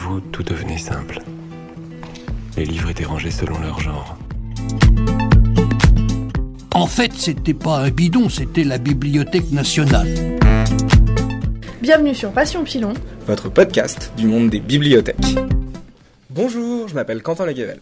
vous, tout devenait simple. Les livres étaient rangés selon leur genre. En fait, c'était pas un bidon, c'était la Bibliothèque nationale. Bienvenue sur Passion Pilon, votre podcast du monde des bibliothèques. Bonjour, je m'appelle Quentin Leguevel.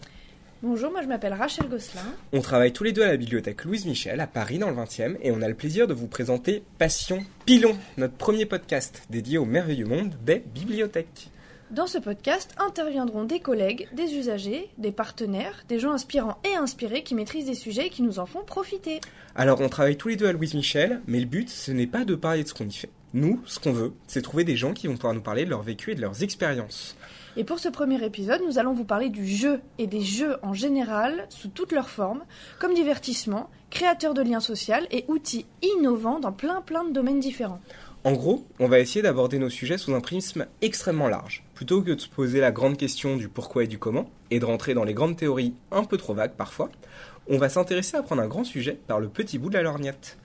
Bonjour, moi je m'appelle Rachel Gosselin. On travaille tous les deux à la bibliothèque Louise Michel à Paris dans le 20e et on a le plaisir de vous présenter Passion Pilon, notre premier podcast dédié au merveilleux monde des bibliothèques. Dans ce podcast interviendront des collègues, des usagers, des partenaires, des gens inspirants et inspirés qui maîtrisent des sujets et qui nous en font profiter. Alors on travaille tous les deux à Louise Michel, mais le but ce n'est pas de parler de ce qu'on y fait. Nous, ce qu'on veut, c'est trouver des gens qui vont pouvoir nous parler de leur vécu et de leurs expériences. Et pour ce premier épisode, nous allons vous parler du jeu et des jeux en général, sous toutes leurs formes, comme divertissement, créateur de liens sociaux et outils innovants dans plein plein de domaines différents. En gros, on va essayer d'aborder nos sujets sous un prisme extrêmement large. Plutôt que de se poser la grande question du pourquoi et du comment, et de rentrer dans les grandes théories un peu trop vagues parfois, on va s'intéresser à prendre un grand sujet par le petit bout de la lorgnette.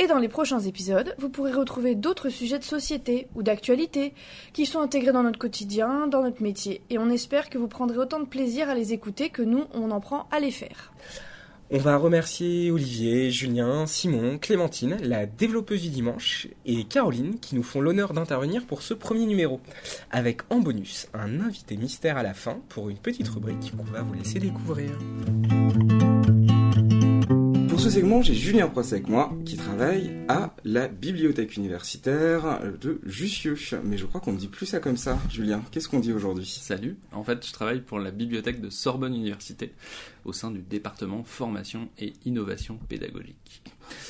Et dans les prochains épisodes, vous pourrez retrouver d'autres sujets de société ou d'actualité qui sont intégrés dans notre quotidien, dans notre métier. Et on espère que vous prendrez autant de plaisir à les écouter que nous, on en prend à les faire. On va remercier Olivier, Julien, Simon, Clémentine, la développeuse du dimanche, et Caroline qui nous font l'honneur d'intervenir pour ce premier numéro, avec en bonus un invité mystère à la fin pour une petite rubrique qu'on va vous laisser découvrir. Ce segment, j'ai Julien Prost avec moi, qui travaille à la bibliothèque universitaire de Jussieu. Mais je crois qu'on ne dit plus ça comme ça. Julien, qu'est-ce qu'on dit aujourd'hui? Salut, en fait, je travaille pour la bibliothèque de Sorbonne Université au sein du département formation et innovation pédagogique.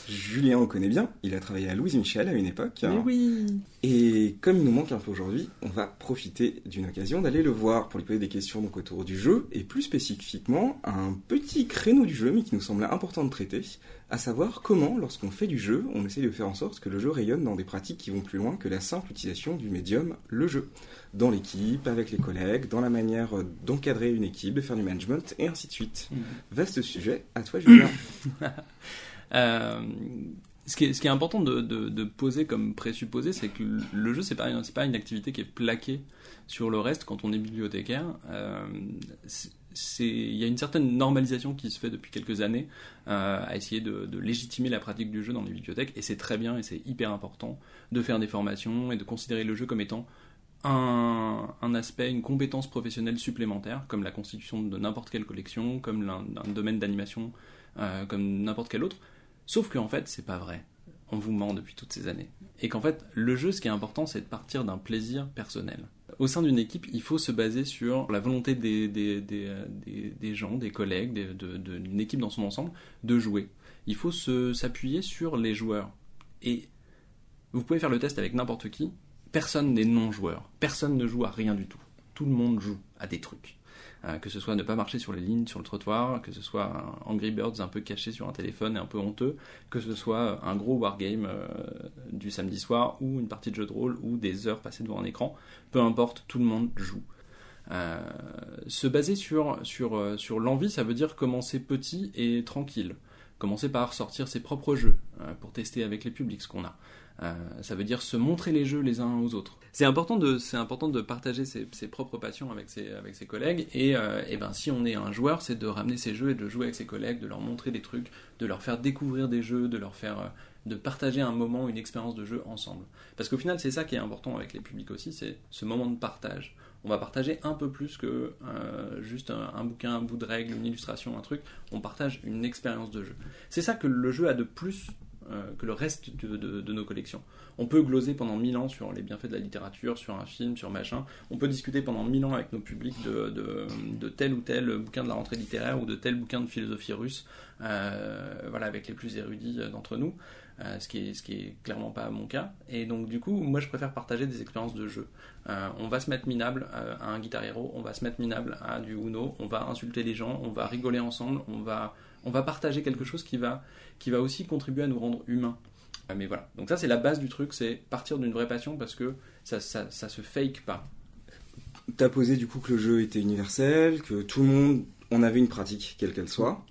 Julien, on connaît bien, il a travaillé à Louise Michel à une époque. Mais oui Et comme il nous manque un peu aujourd'hui, on va profiter d'une occasion d'aller le voir pour lui poser des questions donc autour du jeu, et plus spécifiquement un petit créneau du jeu, mais qui nous semblait important de traiter, à savoir comment, lorsqu'on fait du jeu, on essaie de faire en sorte que le jeu rayonne dans des pratiques qui vont plus loin que la simple utilisation du médium, le jeu. Dans l'équipe, avec les collègues, dans la manière d'encadrer une équipe, de faire du management, et ainsi de suite. Mmh. Vaste sujet, à toi Julien. Euh, ce, qui est, important de, poser comme présupposé, c'est que le jeu, c'est pas, pas une activité qui est plaquée sur le reste quand on est bibliothécaire. Euh, il y a une certaine normalisation qui se fait depuis quelques années euh, à essayer de, légitimer la pratique du jeu dans les bibliothèques, et c'est très bien et c'est hyper important de faire des formations et de considérer le jeu comme étant un, aspect, une compétence professionnelle supplémentaire, comme la constitution de n'importe quelle collection, comme un, domaine d'animation, comme n'importe quel autre. Sauf qu'en fait, c'est pas vrai. On vous ment depuis toutes ces années. Et qu'en fait, le jeu, ce qui est important, c'est de partir d'un plaisir personnel. Au sein d'une équipe, il faut se baser sur la volonté des, des, des, des gens, des collègues, d'une équipe dans son ensemble, de jouer. Il faut s'appuyer sur les joueurs. Et vous pouvez faire le test avec n'importe qui. Personne n'est non-joueur. Personne ne joue à rien du tout. Tout le monde joue à des trucs. Euh, que ce soit ne pas marcher sur les lignes, sur le trottoir, que ce soit Angry Birds un peu caché sur un téléphone et un peu honteux, que ce soit un gros wargame euh, du samedi soir ou une partie de jeu de rôle ou des heures passées devant un écran, peu importe, tout le monde joue. Euh, se baser sur, sur, l'envie, ça veut dire commencer petit et tranquille. Commencer par sortir ses propres jeux pour tester avec les publics ce qu'on a. Euh, ça veut dire se montrer les jeux les uns aux autres. C'est important de, important de partager ses, propres passions avec ses, avec ses collègues. Et, euh, et ben, si on est un joueur, c'est de ramener ses jeux et de jouer avec ses collègues, de leur montrer des trucs, de leur faire découvrir des jeux, de leur faire, euh, de partager un moment, une expérience de jeu ensemble. Parce qu'au final, c'est ça qui est important avec les publics aussi, c'est ce moment de partage. On va partager un peu plus que juste un, un, bouquin, un bout de règle, une illustration, un truc. On partage une expérience de jeu. C'est ça que le jeu a de plus euh, que le reste de, nos collections. On peut gloser pendant mille ans sur les bienfaits de la littérature, sur un film, sur machin. On peut discuter pendant mille ans avec nos publics de, tel ou tel bouquin de la rentrée littéraire ou de tel bouquin de philosophie russe, euh, voilà, avec les plus érudits d'entre nous. Euh, ce, qui est, clairement pas mon cas. Et donc, du coup, moi je préfère partager des expériences de jeu. Euh, on va se mettre minable à un Guitar Hero, on va se mettre minable à du Uno, on va insulter les gens, on va rigoler ensemble, on va, on va partager quelque chose qui va, qui va aussi contribuer à nous rendre humains. Euh, mais voilà, donc ça c'est la base du truc, c'est partir d'une vraie passion parce que ça, ça, ça se fake pas. T'as posé du coup que le jeu était universel, que tout le monde en avait une pratique, quelle qu'elle soit.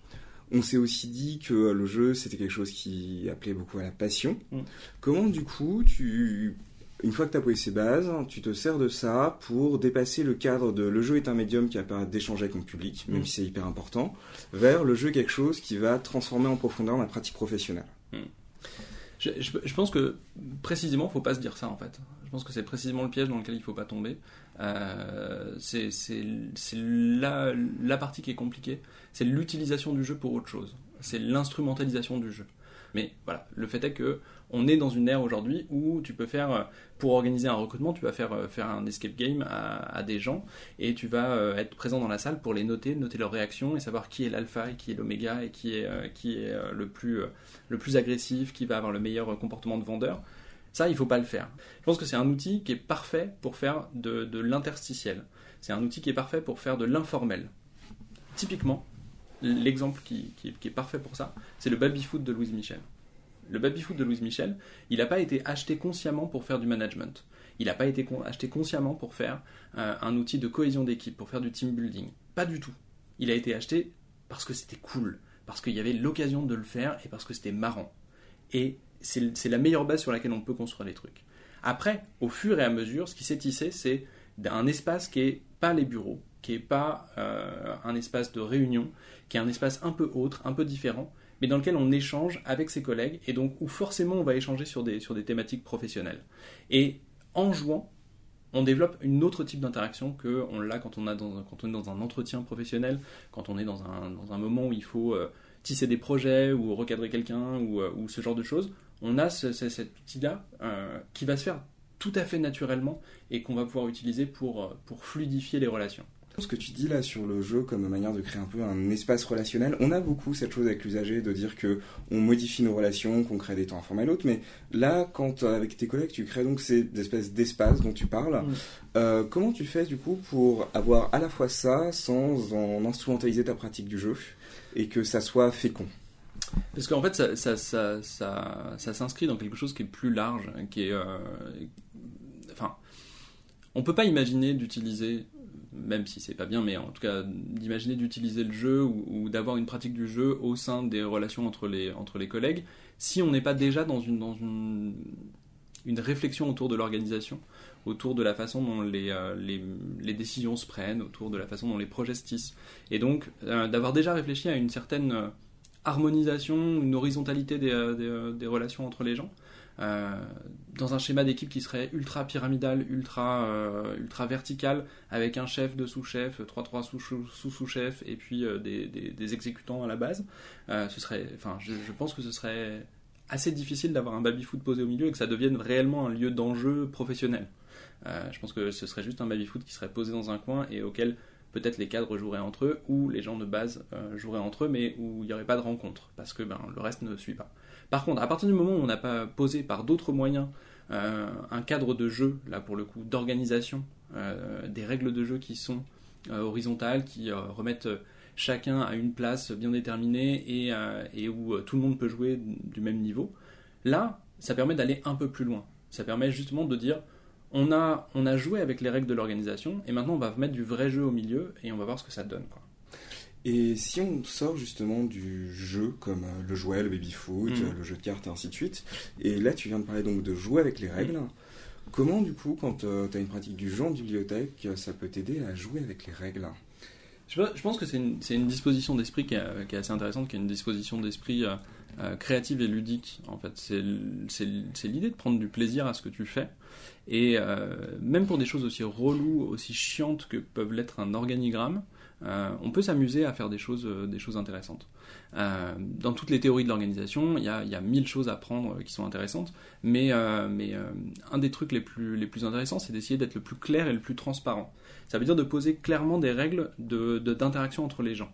On s'est aussi dit que le jeu, c'était quelque chose qui appelait beaucoup à la passion. Mm. Comment, du coup, tu Une fois que tu as posé ces bases, tu te sers de ça pour dépasser le cadre de le jeu est un médium qui a d'échanger avec mon public, même Mm. si c'est hyper important, vers le jeu quelque chose qui va transformer en profondeur ma pratique professionnelle. Je, je- je pense que précisément, faut pas se dire ça en fait. Je pense que c'est précisément le piège dans lequel il faut pas tomber. Euh, c'est la, la partie qui est compliquée. C'est l'utilisation du jeu pour autre chose. C'est l'instrumentalisation du jeu. Mais voilà, le fait est que on est dans une ère aujourd'hui où tu peux faire, euh, pour organiser un recrutement, tu vas faire, euh, faire un escape game à, des gens et tu vas euh, être présent dans la salle pour les noter, noter leurs réactions et savoir qui est l'alpha et qui est l'oméga et qui est, qui est le, plus, le plus agressif, qui va avoir le meilleur comportement de vendeur. Ça, il faut pas le faire. Je pense que c'est un outil qui est parfait pour faire de, de l'interstitiel. C'est un outil qui est parfait pour faire de l'informel. Typiquement, l'exemple qui, qui- qui est parfait pour ça, c'est le baby-foot de Louise Michel. Le baby-foot de Louise Michel, il n'a pas été acheté consciemment pour faire du management. Il n'a pas été acheté consciemment pour faire euh, un outil de cohésion d'équipe, pour faire du team building. Pas du tout. Il a été acheté parce que c'était cool, parce qu'il y avait l'occasion de le faire et parce que c'était marrant. Et c'est la meilleure base sur laquelle on peut construire les trucs. Après, au fur et à mesure, ce qui s'est tissé, c'est un espace qui est pas les bureaux, qui est pas euh, un espace de réunion, qui est un espace un peu autre, un peu différent, mais dans lequel on échange avec ses collègues et donc où forcément on va échanger sur des, sur des thématiques professionnelles. Et en jouant, on développe une autre type d'interaction que on l'a quand on, a quand on est dans un entretien professionnel, quand on est dans un, dans un moment où il faut euh, tisser des projets ou recadrer quelqu'un ou, euh, ou ce genre de choses. On a ce- ce- cet outil-là euh, qui va se faire tout à fait naturellement et qu'on va pouvoir utiliser pour, pour fluidifier les relations. Ce que tu dis là sur le jeu comme manière de créer un peu un espace relationnel, on a beaucoup cette chose avec l'usager de dire que on modifie nos relations, qu'on crée des temps informels autres, mais là, quand euh, avec tes collègues tu crées donc ces espèces d'espaces dont tu parles, euh, comment tu fais du coup pour avoir à la fois ça sans en instrumentaliser ta pratique du jeu et que ça soit fécond? Parce qu'en fait, ça, ça, ça, ça, ça s'inscrit dans quelque chose qui est plus large, qui est... euh, enfin, on peut pas imaginer d'utiliser, même si c'est pas bien, mais en tout cas, d'imaginer d'utiliser le jeu ou, d'avoir une pratique du jeu au sein des relations entre les, entre les collègues, si on n'est pas déjà dans une, dans une, une réflexion autour de l'organisation, autour de la façon dont les, euh, les, les décisions se prennent, autour de la façon dont les projets se tissent. Et donc, euh, d'avoir déjà réfléchi à une certaine euh, harmonisation, une horizontalité des, des relations entre les gens, euh, dans un schéma d'équipe qui serait ultra pyramidal, ultra, euh, ultra vertical, avec un chef, deux sous-chefs, trois, trois sous- sous-sous-chefs, et puis euh, des, exécutants à la base, ce serait, enfin, je, je pense que ce serait assez difficile d'avoir un baby-foot posé au milieu et que ça devienne réellement un lieu d'enjeu professionnel. Je pense que ce serait juste un baby-foot qui serait posé dans un coin et auquel peut-être les cadres joueraient entre eux ou les gens de base joueraient entre eux, mais où il n'y aurait pas de rencontre parce que ben, le reste ne suit pas. Par contre, à partir du moment où on n'a pas posé par d'autres moyens euh, un cadre de jeu, là pour le coup, d'organisation, euh, des règles de jeu qui sont euh, horizontales, qui remettent chacun à une place bien déterminée et, où tout le monde peut jouer du même niveau, là, ça permet d'aller un peu plus loin. Ça permet justement de dire on a, on a joué avec les règles de l'organisation et maintenant on va mettre du vrai jeu au milieu et on va voir ce que ça donne. Et si on sort justement du jeu comme euh, le jouet, le baby-foot, Mhm. euh, le jeu de cartes et ainsi de suite, et là tu viens de parler donc de jouer avec les règles, comment du coup quand tu as une pratique du jeu en bibliothèque, euh, ça peut t'aider à jouer avec les règles? Je, pense- je pense que c'est une, disposition d'esprit qui, est- qui est assez intéressante, qui est une disposition d'esprit euh, euh, créative et ludique. En fait, c'est l'idée de prendre du plaisir à ce que tu fais. Et euh, même pour des choses aussi reloues, aussi chiantes que peuvent l'être un organigramme, euh, on peut s'amuser à faire des choses, euh, intéressantes. Euh, dans toutes les théories de l'organisation, il y a, mille choses à prendre qui sont intéressantes, mais, un des trucs les plus, intéressants, c'est d'essayer d'être le plus clair et le plus transparent. Ça veut dire de poser clairement des règles d'interaction entre les gens.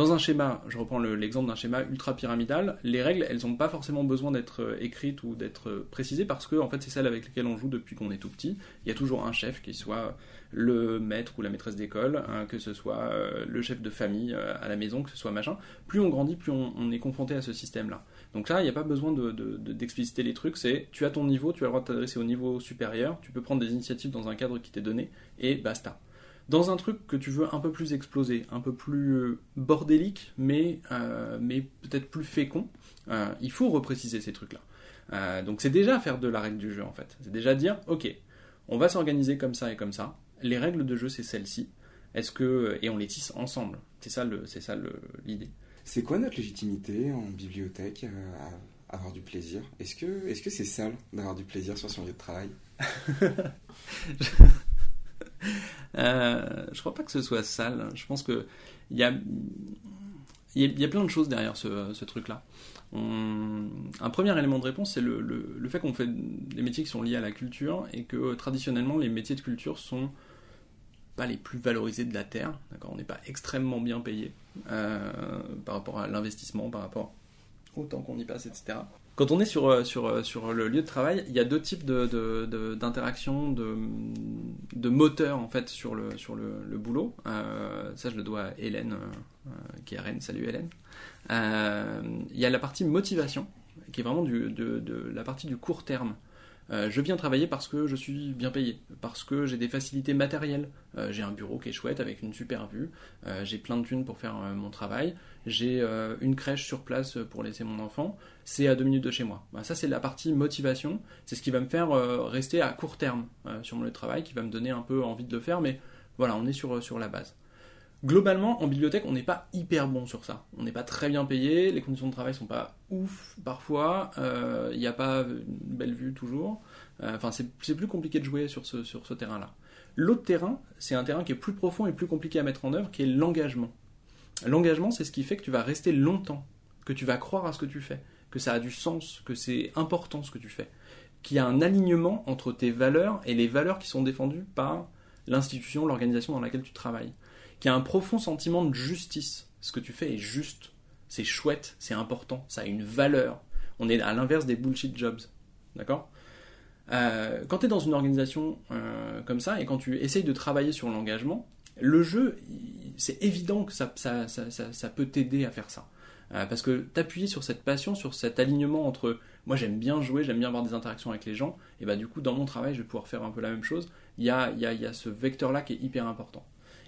Dans un schéma, je reprends le- l'exemple d'un schéma ultra pyramidal, les règles, elles n'ont pas forcément besoin d'être euh, écrites ou d'être euh, précisées parce que en fait, c'est celles avec lesquelles on joue depuis qu'on est tout petit. Il y a toujours un chef qui soit le maître ou la maîtresse d'école, hein, que ce soit euh, le chef de famille à la maison, que ce soit machin. Plus on grandit, plus on, est confronté à ce système-là. Donc là, il n'y a pas besoin de- de- de- d'expliciter les trucs, c'est tu as ton niveau, tu as le droit de t'adresser au niveau supérieur, tu peux prendre des initiatives dans un cadre qui t'est donné, et basta. Dans un truc que tu veux un peu plus exploser, un peu plus euh, bordélique, mais, euh, mais peut-être plus fécond, euh, il faut repréciser ces trucs-là. Euh, donc c'est déjà faire de la règle du jeu en fait. C'est déjà dire, ok, on va s'organiser comme ça et comme ça. Les règles de jeu c'est celles-ci. Est-ce que et on les tisse ensemble. C'est ça le, c'est ça l'idée. C'est quoi notre légitimité en bibliothèque à avoir du plaisir? Est-ce que est-ce que c'est sale d'avoir du plaisir sur son lieu de travail? euh, Je crois pas que ce soit sale. Je pense que il y a y, a plein de choses derrière ce, truc-là. Un premier élément de réponse, c'est le, fait qu'on fait des métiers qui sont liés à la culture et que traditionnellement, les métiers de culture sont pas les plus valorisés de la Terre. On n'est pas extrêmement bien payé euh, par rapport à l'investissement, par rapport au temps qu'on y passe, etc. Quand on est sur, euh, sur, euh, sur le lieu de travail, il y a deux types d'interactions, de, de, de, moteurs en fait sur le, sur le, boulot. Euh, ça, je le dois à Hélène, qui est à Rennes. Salut Hélène. il y a la partie motivation, qui est vraiment du, de, la partie du court terme. Euh, je viens travailler parce que je suis bien payé, parce que j'ai des facilités matérielles. Euh, j'ai un bureau qui est chouette avec une super vue, euh, j'ai plein de thunes pour faire mon travail, j'ai une crèche sur place pour laisser mon enfant, c'est à deux minutes de chez moi. Bah, ça, c'est la partie motivation, c'est ce qui va me faire rester à court terme sur mon travail, qui va me donner un peu envie de le faire, mais voilà, on est sur, sur la base. Globalement, en bibliothèque, on n'est pas hyper bon sur ça. On n'est pas très bien payé, les conditions de travail sont pas ouf parfois, il euh, n'y a pas une belle vue toujours. Euh, enfin, c'est plus compliqué de jouer sur ce, sur ce terrain-là. L'autre terrain, c'est un terrain qui est plus profond et plus compliqué à mettre en œuvre, qui est l'engagement. L'engagement, c'est ce qui fait que tu vas rester longtemps, que tu vas croire à ce que tu fais, que ça a du sens, que c'est important ce que tu fais, qu'il y a un alignement entre tes valeurs et les valeurs qui sont défendues par l'institution, l'organisation dans laquelle tu travailles qui a un profond sentiment de justice. Ce que tu fais est juste, c'est chouette, c'est important, ça a une valeur. On est à l'inverse des bullshit jobs. D'accord? Euh, Quand tu es dans une organisation euh, comme ça et quand tu essayes de travailler sur l'engagement, le jeu, c'est évident que ça, ça, ça, ça peut t'aider à faire ça. Euh, parce que t'appuyer sur cette passion, sur cet alignement entre moi j'aime bien jouer, j'aime bien avoir des interactions avec les gens, et bah du coup dans mon travail je vais pouvoir faire un peu la même chose. Il y a, y, a, y a ce vecteur là qui est hyper important.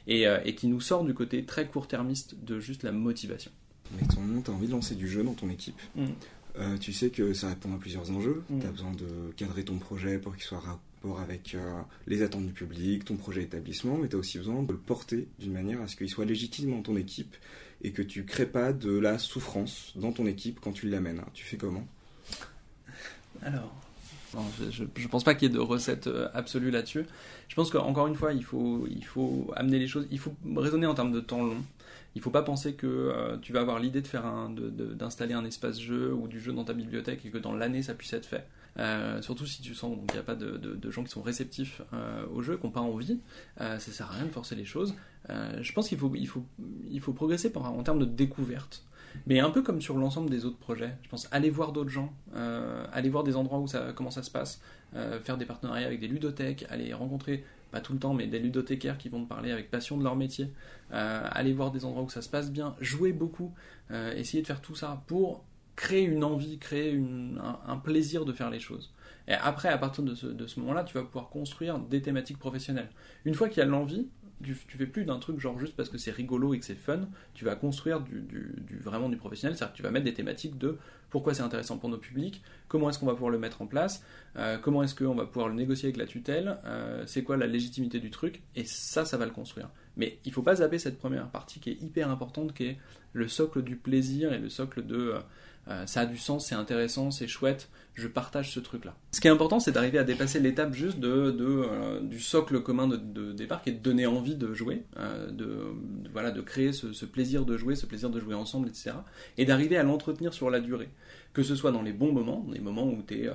Euh, et, qui nous sort du côté très court-termiste de juste la motivation. Mettons, tu as envie de lancer du jeu dans ton équipe. Mm. Euh, tu sais que ça répond à plusieurs enjeux. Mm. Tu as besoin de cadrer ton projet pour qu'il soit rapport avec euh, les attentes du public, ton projet établissement, mais tu as aussi besoin de le porter d'une manière à ce qu'il soit légitime dans ton équipe et que tu crées pas de la souffrance dans ton équipe quand tu l'amènes. Tu fais comment? Alors, je ne pense pas qu'il y ait de recette euh, absolue là-dessus. Je pense qu'encore une fois, il faut, amener les choses, il faut raisonner en termes de temps long. Il ne faut pas penser que euh, tu vas avoir l'idée d'installer un espace jeu ou du jeu dans ta bibliothèque et que dans l'année ça puisse être fait. Euh, surtout si tu sens qu'il n'y a pas de, gens qui sont réceptifs au jeu, qui n'ont pas envie, ça sert à rien de forcer les choses. je pense qu'il faut, il faut, il faut progresser en termes de découverte. Mais un peu comme sur l'ensemble des autres projets, je pense aller voir d'autres gens, euh, aller voir des endroits où ça, comment ça se passe, euh, faire des partenariats avec des ludothèques, aller rencontrer, pas tout le temps, mais des ludothécaires qui vont te parler avec passion de leur métier, euh, aller voir des endroits où ça se passe bien, jouer beaucoup, essayer de faire tout ça pour créer une envie, créer un, plaisir de faire les choses. Et après, à partir de ce, de ce moment-là, tu vas pouvoir construire des thématiques professionnelles. Une fois qu'il y a l'envie, tu, fais plus d'un truc genre juste parce que c'est rigolo et que c'est fun, tu vas construire du, vraiment du professionnel, c'est-à-dire que tu vas mettre des thématiques de pourquoi c'est intéressant pour nos publics, comment est-ce qu'on va pouvoir le mettre en place, euh, comment est-ce qu'on va pouvoir le négocier avec la tutelle, euh, c'est quoi la légitimité du truc, et ça, ça va le construire. Mais il faut pas zapper cette première partie qui est hyper importante, qui est le socle du plaisir et le socle de euh, euh, ça a du sens, c'est intéressant, c'est chouette, je partage ce truc-là. Ce qui est important, c'est d'arriver à dépasser l'étape juste de, euh, du socle commun de, départ, qui est de donner envie de jouer, euh, de, voilà, de créer ce, plaisir de jouer, ce plaisir de jouer ensemble, etc. Et d'arriver à l'entretenir sur la durée. Que ce soit dans les bons moments, les moments où tu es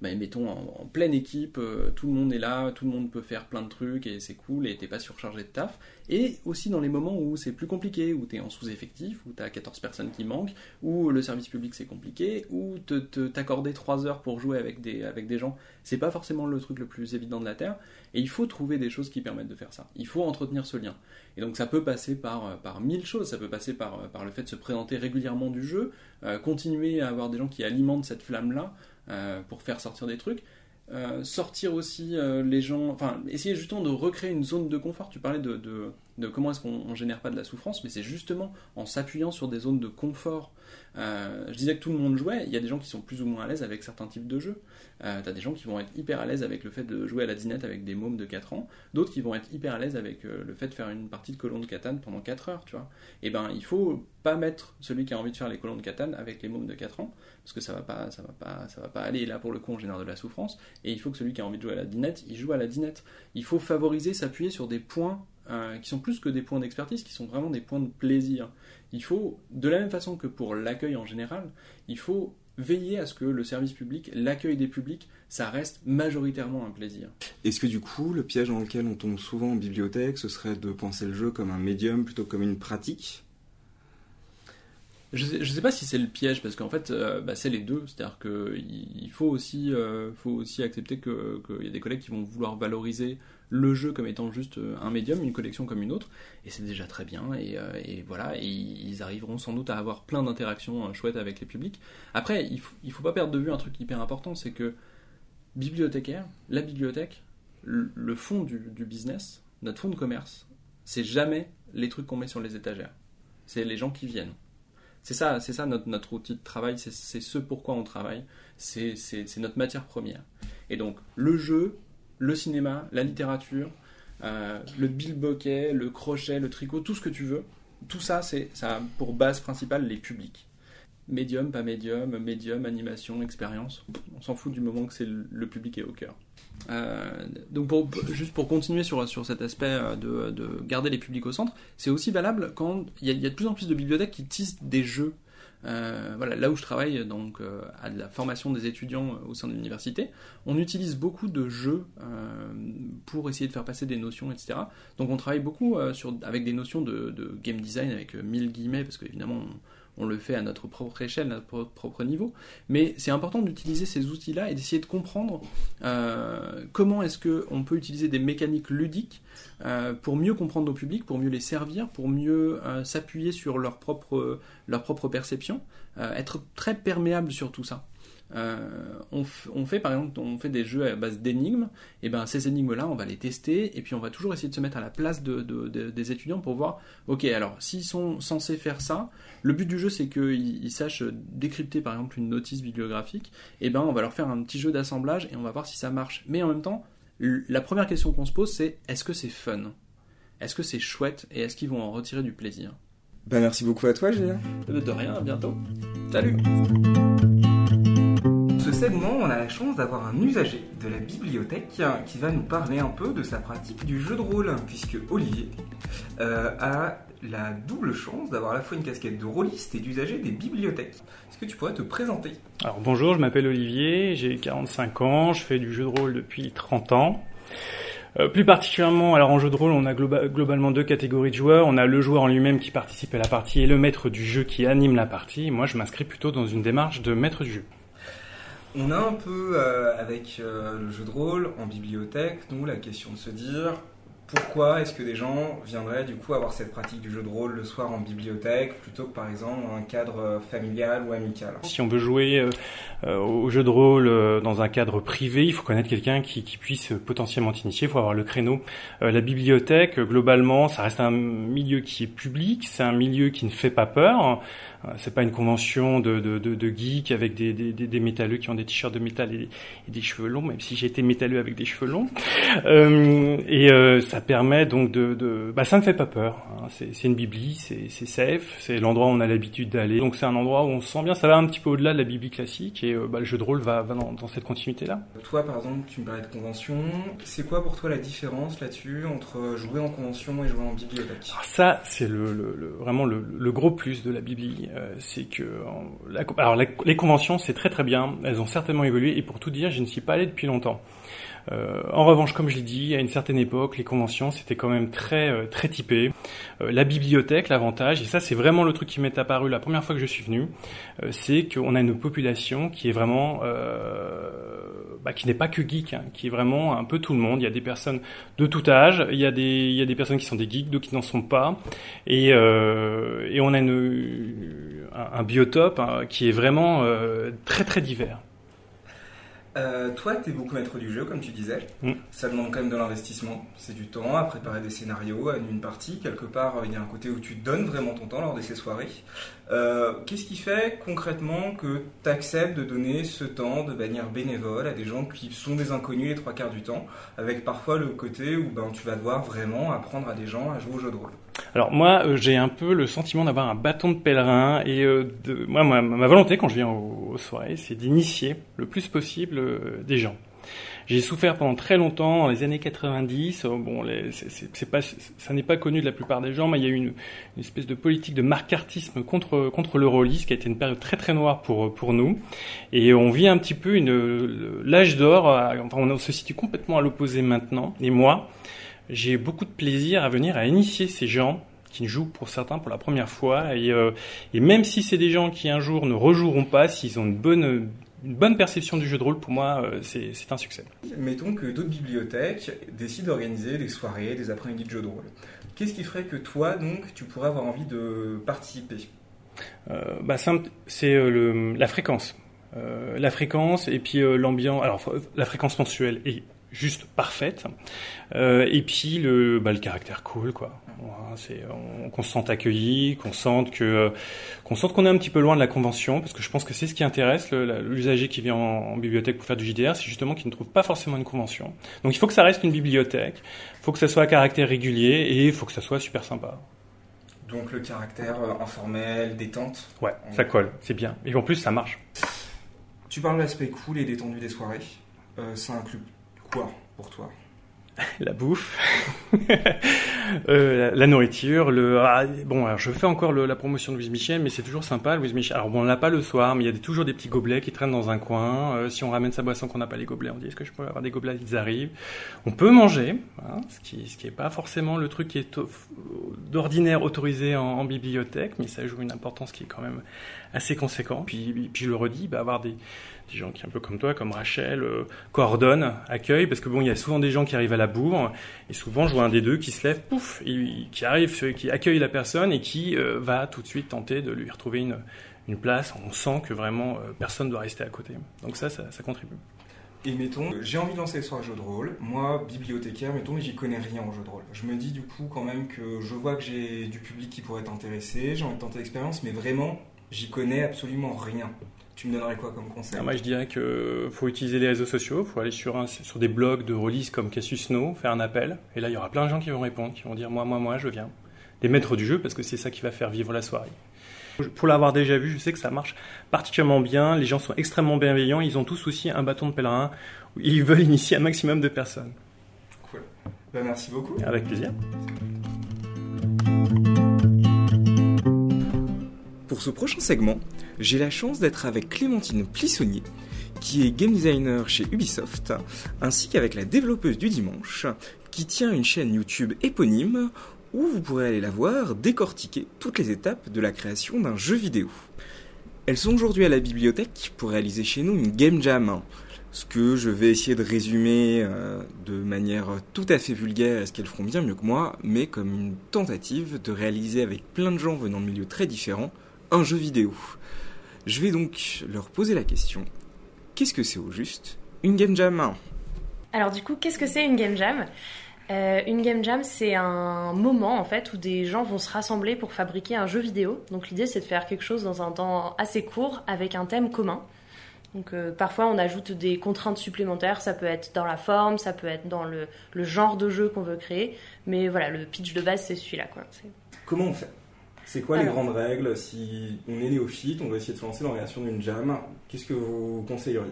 bah, mettons en, pleine équipe, euh, tout le monde est là, tout le monde peut faire plein de trucs et c'est cool et t'es pas surchargé de taf. Et aussi dans les moments où c'est plus compliqué, où t'es en sous-effectif, où t'as 14 personnes qui manquent, où le service public c'est compliqué, où t'accorder 3 heures pour jouer avec des, avec des gens, c'est pas forcément le truc le plus évident de la Terre. Et il faut trouver des choses qui permettent de faire ça. Il faut entretenir ce lien. Et donc ça peut passer par, par mille choses. Ça peut passer par, par le fait de se présenter régulièrement du jeu, euh, continuer à avoir des gens qui alimentent cette flamme-là. Euh, pour faire sortir des trucs. Euh, sortir aussi euh, les gens, enfin essayer justement de recréer une zone de confort. Tu parlais de, de, comment est-ce qu'on génère pas de la souffrance, mais c'est justement en s'appuyant sur des zones de confort Euh, je disais que tout le monde jouait, il y a des gens qui sont plus ou moins à l'aise avec certains types de jeux. Euh, T'as des gens qui vont être hyper à l'aise avec le fait de jouer à la dinette avec des mômes de 4 ans, d'autres qui vont être hyper à l'aise avec euh, le fait de faire une partie de colon de Catane pendant 4 heures, tu vois. Et ben, il faut pas mettre celui qui a envie de faire les colons de Catane avec les mômes de 4 ans, parce que ça va pas, va pas aller. Et là, pour le coup, on génère de la souffrance. Et il faut que celui qui a envie de jouer à la dinette, il joue à la dinette. Il faut favoriser, s'appuyer sur des points euh, qui sont plus que des points d'expertise, qui sont vraiment des points de plaisir. Il faut, de la même façon que pour l'accueil en général, il faut veiller à ce que le service public, l'accueil des publics, ça reste majoritairement un plaisir. Est-ce que du coup, le piège dans lequel on tombe souvent en bibliothèque, ce serait de penser le jeu comme un médium plutôt que comme une pratique? Je sais, sais pas si c'est le piège parce qu'en fait euh, bah, c'est les deux, c'est-à-dire qu'il faut aussi, euh, faut aussi accepter qu'il y a des collègues qui vont vouloir valoriser le jeu comme étant juste euh, un médium, une collection comme une autre, et c'est déjà très bien, et, voilà, ils arriveront sans doute à avoir plein d'interactions chouettes avec les publics. Après, il il faut pas perdre de vue un truc hyper important, c'est que bibliothécaire, la bibliothèque, le, fond du, du business, notre fond de commerce, c'est jamais les trucs qu'on met sur les étagères, c'est les gens qui viennent. C'est ça, c'est ça notre, outil de travail, c'est ce pourquoi on travaille, c'est notre matière première. Et donc le jeu, le cinéma, la littérature, euh, le bilboquet, le crochet, le tricot, tout ce que tu veux, tout ça, c'est ça a pour base principale les publics. Médium, pas médium, médium, animation, expérience, on s'en fout du moment que c'est le public est au cœur. Euh, donc juste pour continuer sur, sur cet aspect euh, de, de garder les publics au centre, c'est aussi valable quand il y, a, de plus en plus de bibliothèques qui tissent des jeux. Euh, voilà, là où je travaille donc à la formation des étudiants au sein de l'université, on utilise beaucoup de jeux pour essayer de faire passer des notions, etc. Donc on travaille beaucoup sur, avec des notions de, de game design avec mille guillemets parce qu'évidemment on le fait à notre propre échelle, à notre propre niveau. Mais c'est important d'utiliser ces outils-là et d'essayer de comprendre euh, comment est-ce qu'on peut utiliser des mécaniques ludiques euh, pour mieux comprendre nos publics, pour mieux les servir, pour mieux euh, s'appuyer sur leur propre, leur propre perception, être très perméable sur tout ça. Euh, on, on, fait par exemple, on fait des jeux à base d'énigmes, et ben ces énigmes-là, on va les tester, et puis on va toujours essayer de se mettre à la place de, de, de, des étudiants pour voir, ok, alors s'ils sont censés faire ça, le but du jeu c'est qu'ils ils sachent décrypter par exemple une notice bibliographique, et ben on va leur faire un petit jeu d'assemblage et on va voir si ça marche. Mais en même temps, la première question qu'on se pose c'est est-ce que c'est fun? Est-ce que c'est chouette? Et est-ce qu'ils vont en retirer du plaisir? Ben merci beaucoup à toi, Julien. De rien, à bientôt. Salut on a la chance d'avoir un usager de la bibliothèque qui va nous parler un peu de sa pratique du jeu de rôle, puisque Olivier euh, a la double chance d'avoir à la fois une casquette de rôliste et d'usager des bibliothèques. Est-ce que tu pourrais te présenter? Alors bonjour, je m'appelle Olivier, j'ai 45 ans, je fais du jeu de rôle depuis 30 ans. Euh, plus particulièrement, alors en jeu de rôle, on a globa globalement deux catégories de joueurs. On a le joueur en lui-même qui participe à la partie et le maître du jeu qui anime la partie. Moi, je m'inscris plutôt dans une démarche de maître du jeu. On a un peu, euh, avec euh, le jeu de rôle en bibliothèque, nous, la question de se dire pourquoi est-ce que des gens viendraient du coup avoir cette pratique du jeu de rôle le soir en bibliothèque plutôt que par exemple un cadre familial ou amical? Si on veut jouer euh, au jeu de rôle euh, dans un cadre privé, il faut connaître quelqu'un qui, puisse potentiellement t'initier, il faut avoir le créneau. Euh, la bibliothèque, globalement, ça reste un milieu qui est public, c'est un milieu qui ne fait pas peur. C'est pas une convention de, de, de, de geeks avec des, des, des, métalleux qui ont des t-shirts de métal et, et, des cheveux longs, même si j'ai été métalleux avec des cheveux longs. Euh, et euh, ça permet donc de, de, bah ça ne fait pas peur. Hein. C'est une bibli, c'est safe, c'est l'endroit où on a l'habitude d'aller. Donc c'est un endroit où on se sent bien. Ça va un petit peu au-delà de la bibli classique et euh, bah, le jeu de rôle va, va dans, dans, cette continuité-là. Toi, par exemple, tu me parlais de convention. C'est quoi pour toi la différence là-dessus entre jouer en convention et jouer en bibliothèque? Alors Ça, c'est le, le, le, vraiment le, le, gros plus de la bibli. Euh, c'est que alors les conventions c'est très très bien, elles ont certainement évolué et pour tout dire je ne suis pas allé depuis longtemps. Euh, en revanche, comme je l'ai dit, à une certaine époque, les conventions c'était quand même très euh, très typé. La bibliothèque, l'avantage, et ça c'est vraiment le truc qui m'est apparu la première fois que je suis venu, c'est qu'on a une population qui est vraiment, bah, qui n'est pas que geek, hein, qui est vraiment un peu tout le monde. Il y a des personnes de tout âge, il y a des il y a des personnes qui sont des geeks, d'autres qui n'en sont pas, et et on a une, un, un biotope hein, qui est vraiment très très divers. Euh, toi, tu es beaucoup maître du jeu, comme tu disais. Mm. Ça demande quand même de l'investissement. C'est du temps à préparer des scénarios, à une partie. Quelque part, il y a un côté où tu donnes vraiment ton temps lors de ces soirées. Euh, Qu'est-ce qui fait concrètement que tu acceptes de donner ce temps de manière bénévole à des gens qui sont des inconnus les trois quarts du temps, avec parfois le côté où ben, tu vas devoir vraiment apprendre à des gens à jouer au jeu de rôle? Alors moi, euh, j'ai un peu le sentiment d'avoir un bâton de pèlerin et euh, moi, ma, volonté quand je viens aux, soirées, c'est d'initier le plus possible des gens. J'ai souffert pendant très longtemps, dans les années 90. euh, Bon, ça n'est pas connu de la plupart des gens, mais il y a eu une, espèce de politique de marcartisme contre contre le rôliste qui a été une période très très noire pour pour nous. Et on vit un petit peu l'âge d'or. Enfin, on se situe complètement à l'opposé maintenant. Et moi, j'ai beaucoup de plaisir à venir à initier ces gens qui jouent pour certains pour la première fois. Et, euh, et même si c'est des gens qui un jour ne rejoueront pas, s'ils ont une bonne une bonne perception du jeu de rôle, pour moi, euh, c'est un succès. Mettons que d'autres bibliothèques décident d'organiser des soirées, des après-midi de jeux de rôle. Qu'est-ce qui ferait que toi, donc, tu pourrais avoir envie de participer? Euh, bah, c'est euh, la fréquence. Euh, la fréquence et puis euh, l'ambiance. Alors, la fréquence mensuelle est juste parfaite. Et puis le, bah, le caractère cool, quoi. On- qu'on se sente accueilli, qu'on sente que euh, qu'on sente qu'on est un petit peu loin de la convention, parce que je pense que c'est ce qui intéresse l'usager qui vient en, en bibliothèque pour faire du JDR, c'est justement qu'il ne trouve pas forcément une convention. Donc il faut que ça reste une bibliothèque, il faut que ça soit à caractère régulier et il faut que ça soit super sympa. Donc le caractère euh, informel, détente? Ouais, ça colle, c'est bien. Et en plus, ça marche. Tu parles de l'aspect cool et détendu des soirées. Euh, ça inclut quoi pour toi? la bouffe, euh, la, nourriture, le ah, bon alors je fais encore la promotion de Louise Michel mais c'est toujours sympa Louise Michel. Alors bon on l'a pas le soir mais il y a toujours des petits gobelets qui traînent dans un coin. Euh, si on ramène sa boisson qu'on n'a pas les gobelets, on dit est-ce que je peux avoir des gobelets? Ils arrivent. On peut manger, hein, ce qui ce qui est pas forcément le truc qui est d'ordinaire autorisé en, en bibliothèque mais ça joue une importance qui est quand même assez conséquent. Puis puis je le redis, bah, avoir des des gens qui un peu comme toi, comme Rachel, euh, coordonnent, accueillent, parce que bon, il y a souvent des gens qui arrivent à la bourre, et souvent je vois un des deux qui se lève, pouf, et qui arrive, qui accueille la personne et qui euh, va tout de suite tenter de lui retrouver une, place. On sent que vraiment euh, personne doit rester à côté. Donc ça, ça, contribue. Et mettons, j'ai envie de lancer sur un jeu de rôle. Moi, bibliothécaire, mettons, mais j'y connais rien au jeu de rôle. Je me dis du coup quand même que je vois que j'ai du public qui pourrait être intéressé, j'ai envie de tenter l'expérience, mais vraiment, j'y connais absolument rien. Tu me donnerais quoi comme conseil Ah, moi, je dirais que faut utiliser les réseaux sociaux, faut aller sur, un, sur des blogs de release comme Cassius No, faire un appel, et là, il y aura plein de gens qui vont répondre, qui vont dire moi, moi, moi, je viens. Des maîtres du jeu, parce que c'est ça qui va faire vivre la soirée. Pour l'avoir déjà vu, je sais que ça marche particulièrement bien. Les gens sont extrêmement bienveillants. Ils ont tous aussi un bâton de pèlerin. Ils veulent initier un maximum de personnes. Cool. Bah, merci beaucoup. Avec plaisir. Pour ce prochain segment, j'ai la chance d'être avec Clémentine Plissonnier, qui est game designer chez Ubisoft, ainsi qu'avec la développeuse du dimanche, qui tient une chaîne YouTube éponyme où vous pourrez aller la voir décortiquer toutes les étapes de la création d'un jeu vidéo. Elles sont aujourd'hui à la bibliothèque pour réaliser chez nous une game jam, ce que je vais essayer de résumer euh, de manière tout à fait vulgaire, est-ce qu'elles feront bien mieux que moi, mais comme une tentative de réaliser avec plein de gens venant de milieux très différents un jeu vidéo. Je vais donc leur poser la question qu'est-ce que c'est au juste une game jam? Alors du coup, qu'est-ce que c'est une game jam? Euh, Une game jam, c'est un moment en fait où des gens vont se rassembler pour fabriquer un jeu vidéo. Donc l'idée, c'est de faire quelque chose dans un temps assez court avec un thème commun. Donc euh, parfois, on ajoute des contraintes supplémentaires. Ça peut être dans la forme, ça peut être dans le, le genre de jeu qu'on veut créer. Mais voilà, le pitch de base, c'est celui-là. Quoi. Comment on fait? C'est quoi les grandes règles Si on est néophyte, on va essayer de se lancer dans la création d'une jam, qu'est-ce que vous conseilleriez?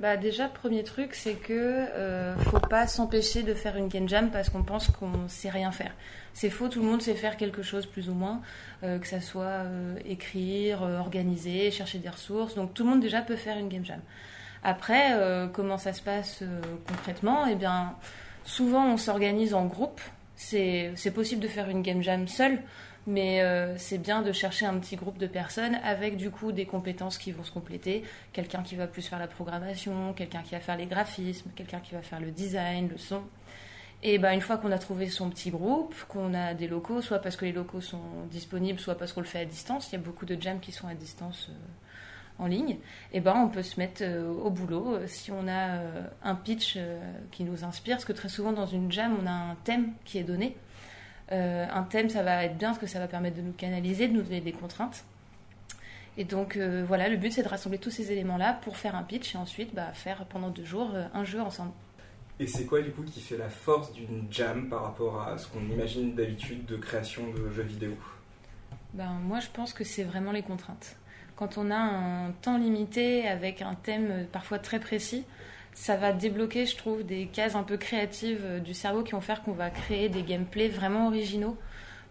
Bah déjà, premier truc, c'est que euh, faut pas s'empêcher de faire une game jam parce qu'on pense qu'on sait rien faire. C'est faux, tout le monde sait faire quelque chose plus ou moins, euh, que ça soit euh, écrire, euh, organiser, chercher des ressources. Donc tout le monde déjà peut faire une game jam. Après, comment ça se passe concrètement? Eh bien, souvent on s'organise en groupe. C'est c'est possible de faire une game jam seule, mais euh, c'est bien de chercher un petit groupe de personnes avec du coup des compétences qui vont se compléter. Quelqu'un qui va plus faire la programmation, quelqu'un qui va faire les graphismes, quelqu'un qui va faire le design, le son. Et ben, une fois qu'on a trouvé son petit groupe, qu'on a des locaux, soit parce que les locaux sont disponibles, soit parce qu'on le fait à distance, il y a beaucoup de jams qui sont à distance en ligne, et ben on peut se mettre au boulot si on a un pitch qui nous inspire, parce que très souvent dans une jam on a un thème qui est donné. Un thème ça va être bien parce que ça va permettre de nous canaliser, de nous donner des contraintes. Et donc voilà, le but c'est de rassembler tous ces éléments-là pour faire un pitch et ensuite bah, faire pendant deux jours un jeu ensemble. Et c'est quoi du coup qui fait la force d'une jam par rapport à ce qu'on imagine d'habitude de création de jeux vidéo? Ben, Moi je pense que c'est vraiment les contraintes. Quand on a un temps limité avec un thème parfois très précis, ça va débloquer, je trouve, des cases un peu créatives du cerveau qui vont faire qu'on va créer des gameplays vraiment originaux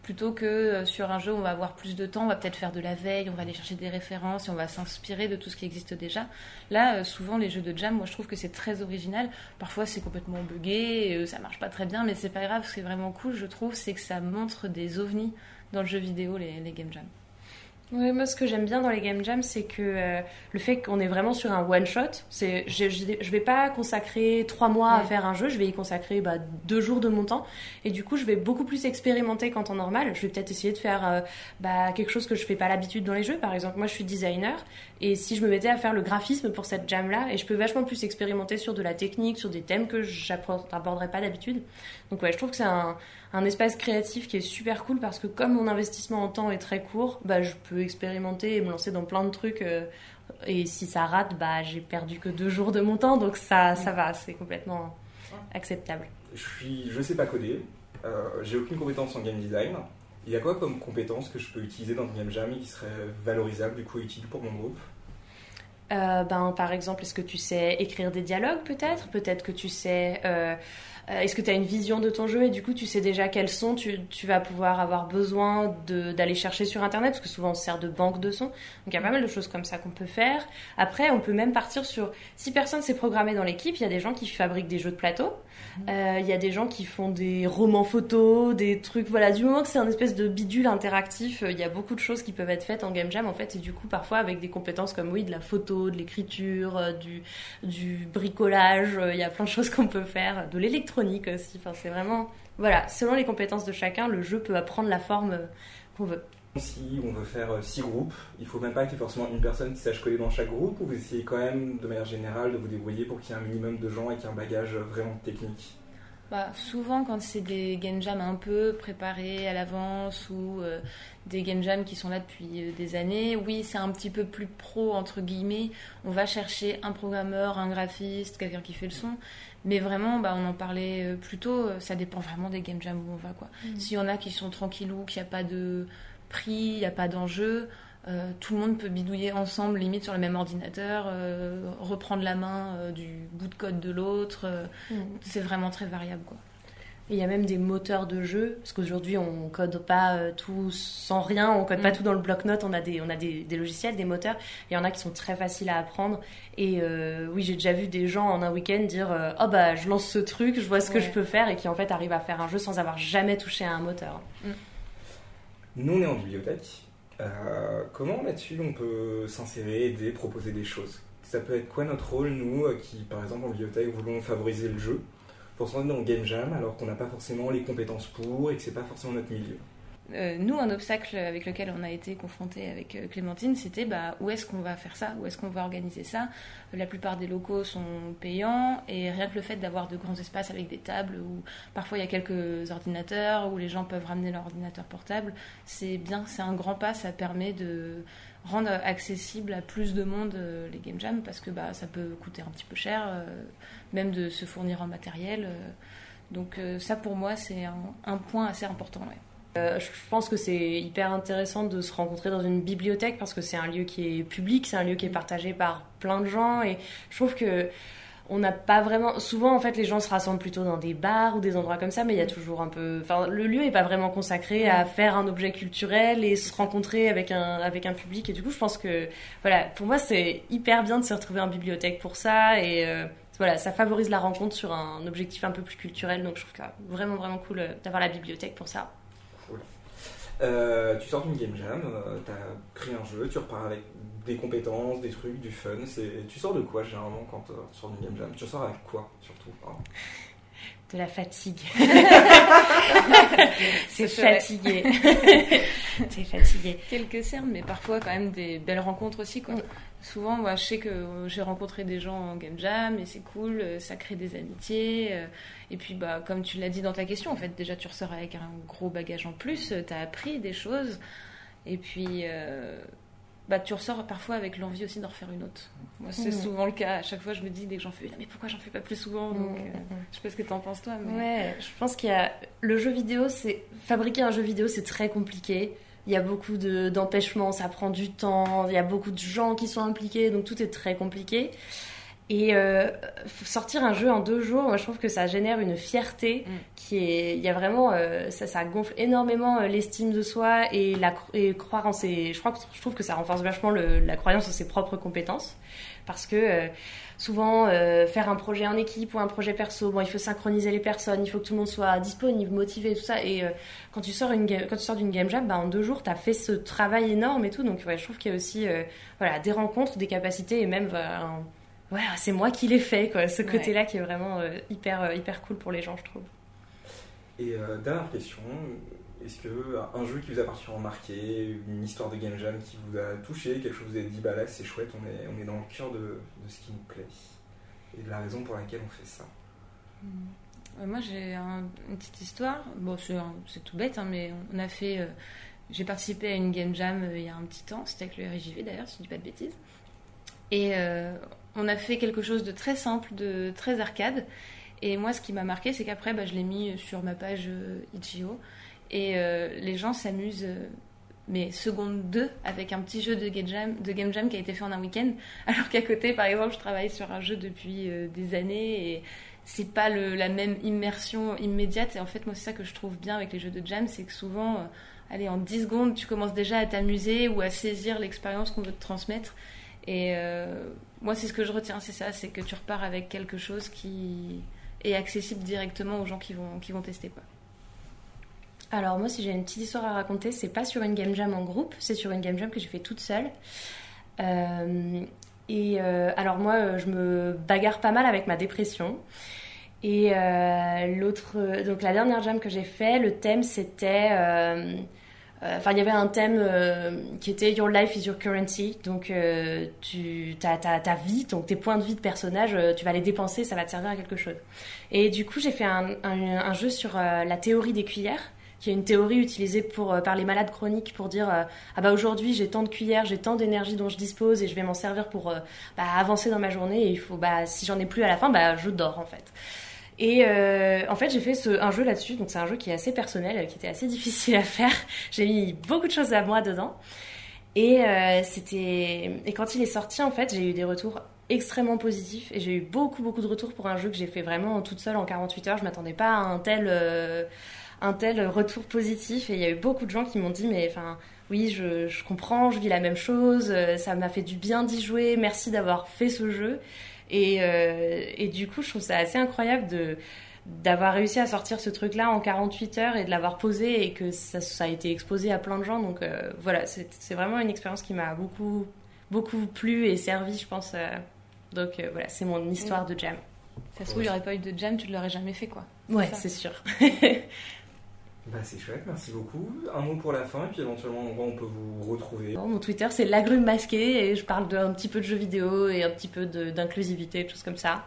plutôt que euh, sur un jeu où on va avoir plus de temps, on va peut-être faire de la veille, on va aller chercher des références et on va s'inspirer de tout ce qui existe déjà. Là, euh, souvent les jeux de jam, moi je trouve que c'est très original. Parfois c'est complètement buggé, euh, ça marche pas très bien, mais c'est pas grave. Ce qui est vraiment cool, je trouve, c'est que ça montre des ovnis dans le jeu vidéo, les, les game jams. Oui, moi, ce que j'aime bien dans les game jams, c'est que euh, le fait qu'on est vraiment sur un one shot, c'est je, je, vais pas consacrer trois mois à faire un jeu, je vais y consacrer bah, deux jours de mon temps, et du coup, je vais beaucoup plus expérimenter qu'en temps normal. Je vais peut-être essayer de faire euh, bah, quelque chose que je fais pas l'habitude dans les jeux. Par exemple, moi, je suis designer, et si je me mettais à faire le graphisme pour cette jam là, et je peux vachement plus expérimenter sur de la technique, sur des thèmes que j'aborderais pas d'habitude. Donc ouais, je trouve que c'est un un espace créatif qui est super cool parce que comme mon investissement en temps est très court, bah, je peux expérimenter et me lancer dans plein de trucs. Euh, et si ça rate, bah, j'ai perdu que deux jours de mon temps, donc ça, ça va, c'est complètement acceptable. Je suis, je sais pas coder, euh, j'ai aucune compétence en game design. Il y a quoi comme compétence que je peux utiliser dans une game jam et qui serait valorisable, du coup utile pour mon groupe? Euh, ben, par exemple, est-ce que tu sais écrire des dialogues peut-être? Peut-être que tu sais euh, est-ce que tu as une vision de ton jeu et du coup tu sais déjà quels sons tu, tu vas pouvoir avoir besoin d'aller chercher sur internet parce que souvent on se sert de banque de sons. Donc il y a pas mal de choses comme ça qu'on peut faire. Après on peut même partir sur si personne s'est programmé dans l'équipe, il y a des gens qui fabriquent des jeux de plateau, euh, il y a des gens qui font des romans photos, des trucs voilà du moment que c'est un espèce de bidule interactif, euh, il y a beaucoup de choses qui peuvent être faites en game jam en fait et du coup parfois avec des compétences comme oui de la photo, de l'écriture, du, du bricolage, il y a plein de choses qu'on peut faire, de l'électronique aussi. Enfin, c'est vraiment, voilà, selon les compétences de chacun, le jeu peut apprendre la forme euh, qu'on veut. Si on veut faire euh, six groupes, il faut même pas qu'il y ait forcément une personne qui sache coller dans chaque groupe, ou vous essayez quand même, de manière générale, de vous débrouiller pour qu'il y ait un minimum de gens et qu'il y ait un bagage vraiment technique? Bah, souvent, quand c'est des game jams un peu préparés à l'avance ou euh, des game jams qui sont là depuis des années, oui, c'est un petit peu plus pro, entre guillemets. On va chercher un programmeur, un graphiste, quelqu'un qui fait le son. Mais vraiment, bah, on en parlait euh, plus tôt, euh, ça dépend vraiment des game jams où on va. quoi. Mm. S'il y en a qui sont tranquillou, qu'il n'y a pas de prix, il n'y a pas d'enjeu, euh, tout le monde peut bidouiller ensemble, limite sur le même ordinateur, reprendre la main du bout de code de l'autre. Mm. C'est vraiment très variable. quoi il y a même des moteurs de jeu, parce qu'aujourd'hui on code pas euh, tout sans rien, on code pas mm. tout dans le bloc-notes, on a, des, on a des, logiciels, des moteurs, il y en a qui sont très faciles à apprendre. Et euh, oui, j'ai déjà vu des gens en un week-end dire euh, Oh bah je lance ce truc, je vois ce que je peux faire, et qui en fait arrivent à faire un jeu sans avoir jamais touché à un moteur. Mm. Nous on est en bibliothèque. comment là-dessus on peut s'insérer, aider, proposer des choses? Ça peut être quoi notre rôle, nous, qui par exemple en bibliothèque voulons favoriser le jeu? Pour se rendre dans le game jam alors qu'on n'a pas forcément les compétences pour et que c'est pas forcément notre milieu. Euh, nous, un obstacle avec lequel on a été confronté avec euh, Clémentine, c'était bah, où est-ce qu'on va faire ça, où est-ce qu'on va organiser ça? La plupart des locaux sont payants et rien que le fait d'avoir de grands espaces avec des tables où parfois il y a quelques ordinateurs où les gens peuvent ramener leur ordinateur portable, c'est bien, c'est un grand pas, ça permet de rendre accessible à plus de monde euh, les game jams parce que bah, ça peut coûter un petit peu cher, même de se fournir en matériel. Donc ça pour moi c'est un, point assez important. Je pense que c'est hyper intéressant de se rencontrer dans une bibliothèque parce que c'est un lieu qui est public, c'est un lieu qui est partagé par plein de gens et je trouve que on n'a pas vraiment. Souvent, en fait, les gens se rassemblent plutôt dans des bars ou des endroits comme ça, mais il y a toujours un peu. Enfin, le lieu n'est pas vraiment consacré à faire un objet culturel et se rencontrer avec un, avec un public. Et du coup, je pense que, voilà, pour moi, c'est hyper bien de se retrouver en bibliothèque pour ça. Et euh, voilà, ça favorise la rencontre sur un objectif un peu plus culturel. Donc, je trouve que vraiment, vraiment cool euh, d'avoir la bibliothèque pour ça. Euh, tu sors d'une game jam, tu as créé un jeu, tu repars avec des compétences, des trucs, du fun. C'est... Tu sors de quoi généralement quand euh, tu sors d'une game jam? Tu sors avec quoi surtout De la fatigue. c'est fatigué. c'est fatigué. Quelques cernes, mais parfois quand même des belles rencontres aussi. Quoi. Souvent, moi, je sais que j'ai rencontré des gens en game jam et c'est cool, euh, ça crée des amitiés. euh, et puis, bah, comme tu l'as dit dans ta question, en fait, déjà, tu ressors avec un gros bagage en plus, tu as appris des choses. Et puis, euh, bah, tu ressors parfois avec l'envie aussi d'en refaire une autre. Moi, c'est Mhm. souvent le cas. À chaque fois, je me dis, dès que j'en fais une, Ah, mais pourquoi j'en fais pas plus souvent Donc, euh, mhm. Je sais pas ce que t'en penses, toi. Mais... Ouais, je pense qu'il y a le jeu vidéo, c'est fabriquer un jeu vidéo, c'est très compliqué. Il y a beaucoup de- d'empêchements, ça prend du temps, il y a beaucoup de gens qui sont impliqués, donc tout est très compliqué. Et euh, sortir un jeu en deux jours, moi je trouve que ça génère une fierté Mm. qui est, il y a vraiment, euh, ça, ça gonfle énormément euh, l'estime de soi et la et croire en ses, je crois que je trouve que ça renforce vachement le- la croyance en ses propres compétences, parce que euh, souvent euh, faire un projet en équipe ou un projet perso, bon il faut synchroniser les personnes, il faut que tout le monde soit disponible, motivé, tout ça, et euh, quand tu sors une quand tu sors d'une game jam, bah, en deux jours t'as fait ce travail énorme et tout, donc ouais, je trouve qu'il y a aussi euh, voilà des rencontres, des capacités et même un- ouais, c'est moi qui l'ai fait, quoi. Ce Ouais. côté-là qui est vraiment euh, hyper, hyper cool pour les gens, je trouve. Et euh, dernière question, est-ce que un jeu qui vous a particulièrement marqué, une histoire de game jam qui vous a touché, quelque chose vous avez dit, bah là c'est chouette, on est, dans le cœur de, ce qui nous plaît et de la raison pour laquelle on fait ça? Euh, Moi, j'ai un- une petite histoire. Bon, c'est tout bête, hein, mais on a fait. euh, j'ai participé à une game jam euh, il y a un petit temps. C'était avec le RJV d'ailleurs, si je dis pas de bêtises. Et euh, on a fait quelque chose de très simple, de très arcade. Et moi, ce qui m'a marqué, c'est qu'après, bah, je l'ai mis sur ma page euh, Itch.io. Et euh, les gens s'amusent, euh, mais seconde 2, avec un petit jeu de game, jam, qui a été fait en un week-end. Alors qu'à côté, par exemple, je travaille sur un jeu depuis euh, des années et c'est pas la même immersion immédiate. Et en fait, moi, c'est ça que je trouve bien avec les jeux de jam, c'est que souvent, allez, en 10 secondes, tu commences déjà à t'amuser ou à saisir l'expérience qu'on veut te transmettre. Et moi, c'est ce que je retiens, c'est ça, c'est que tu repars avec quelque chose qui est accessible directement aux gens qui vont, qui vont tester. Quoi. Alors moi, si j'ai une petite histoire à raconter, c'est pas sur une game jam en groupe, c'est sur une game jam que j'ai fait toute seule. Euh, et euh, alors moi, euh, je me bagarre pas mal avec ma dépression. Et l'autre, donc la dernière jam que j'ai fait, le thème c'était, enfin il y avait un thème qui était Your life is your currency, donc tu, ta, vie, donc tes points de vie de personnage, tu vas les dépenser, ça va te servir à quelque chose. Et du coup j'ai fait un, un, jeu sur la théorie des cuillères qui est une théorie utilisée pour, euh, par les malades chroniques pour dire euh, ah bah aujourd'hui j'ai tant de cuillères, j'ai tant d'énergie dont je dispose et je vais m'en servir pour euh, bah, avancer dans ma journée et il faut bah si j'en ai plus à la fin bah je dors en fait. Et en fait j'ai fait ce, un jeu là-dessus donc c'est un jeu qui est assez personnel, qui était assez difficile à faire. J'ai mis beaucoup de choses à moi dedans et c'était et quand il est sorti en fait j'ai eu des retours extrêmement positifs et j'ai eu beaucoup beaucoup de retours pour un jeu que j'ai fait vraiment toute seule en 48 heures. Je m'attendais pas à un tel un tel retour positif. Et il y a eu beaucoup de gens qui m'ont dit mais enfin oui je, je comprends je vis la même chose euh, ça m'a fait du bien d'y jouer merci d'avoir fait ce jeu. Et, euh, et du coup je trouve ça assez incroyable de d'avoir réussi à sortir ce truc là en 48 heures et de l'avoir posé et que ça, ça a été exposé à plein de gens. Donc euh, voilà c'est vraiment une expérience qui m'a beaucoup beaucoup plu et servi je pense donc euh, voilà c'est mon histoire de jam. Ça se trouve, il n'y aurait pas eu de jam, tu ne l'aurais jamais fait. quoi. ouais c'est sûr Bah c'est chouette, merci beaucoup. Un mot pour la fin et puis éventuellement on peut vous retrouver. Mon Twitter, c'est l'agrume masqué et je parle d'un petit peu de jeux vidéo et un petit peu de- d'inclusivité, des choses comme ça.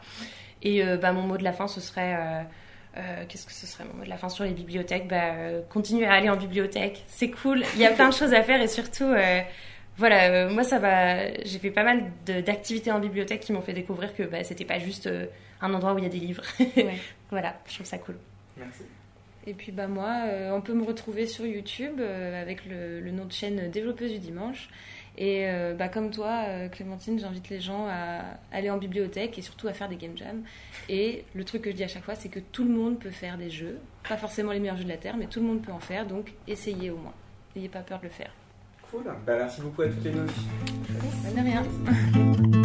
Et euh, bah, mon mot de la fin, ce serait. euh, euh, Qu'est-ce que ce serait mon mot de la fin sur les bibliothèques? Bah, euh, Continuez à aller en bibliothèque, c'est cool. Il y a plein de choses à faire et surtout, euh, voilà, euh, moi ça va. J'ai fait pas mal de- d'activités en bibliothèque qui m'ont fait découvrir que bah, c'était pas juste euh, un endroit où il y a des livres. Ouais. voilà, je trouve ça cool. Merci. Et puis bah moi, euh, on peut me retrouver sur YouTube euh, avec le, le nom de chaîne Développeuse du Dimanche. Et euh, bah, comme toi, euh, Clémentine, j'invite les gens à aller en bibliothèque et surtout à faire des game jams. Et le truc que je dis à chaque fois, c'est que tout le monde peut faire des jeux. Pas forcément les meilleurs jeux de la Terre, mais tout le monde peut en faire. Donc essayez au moins. N'ayez pas peur de le faire. Cool. Bah merci beaucoup à toutes les deux. Bah, de rien.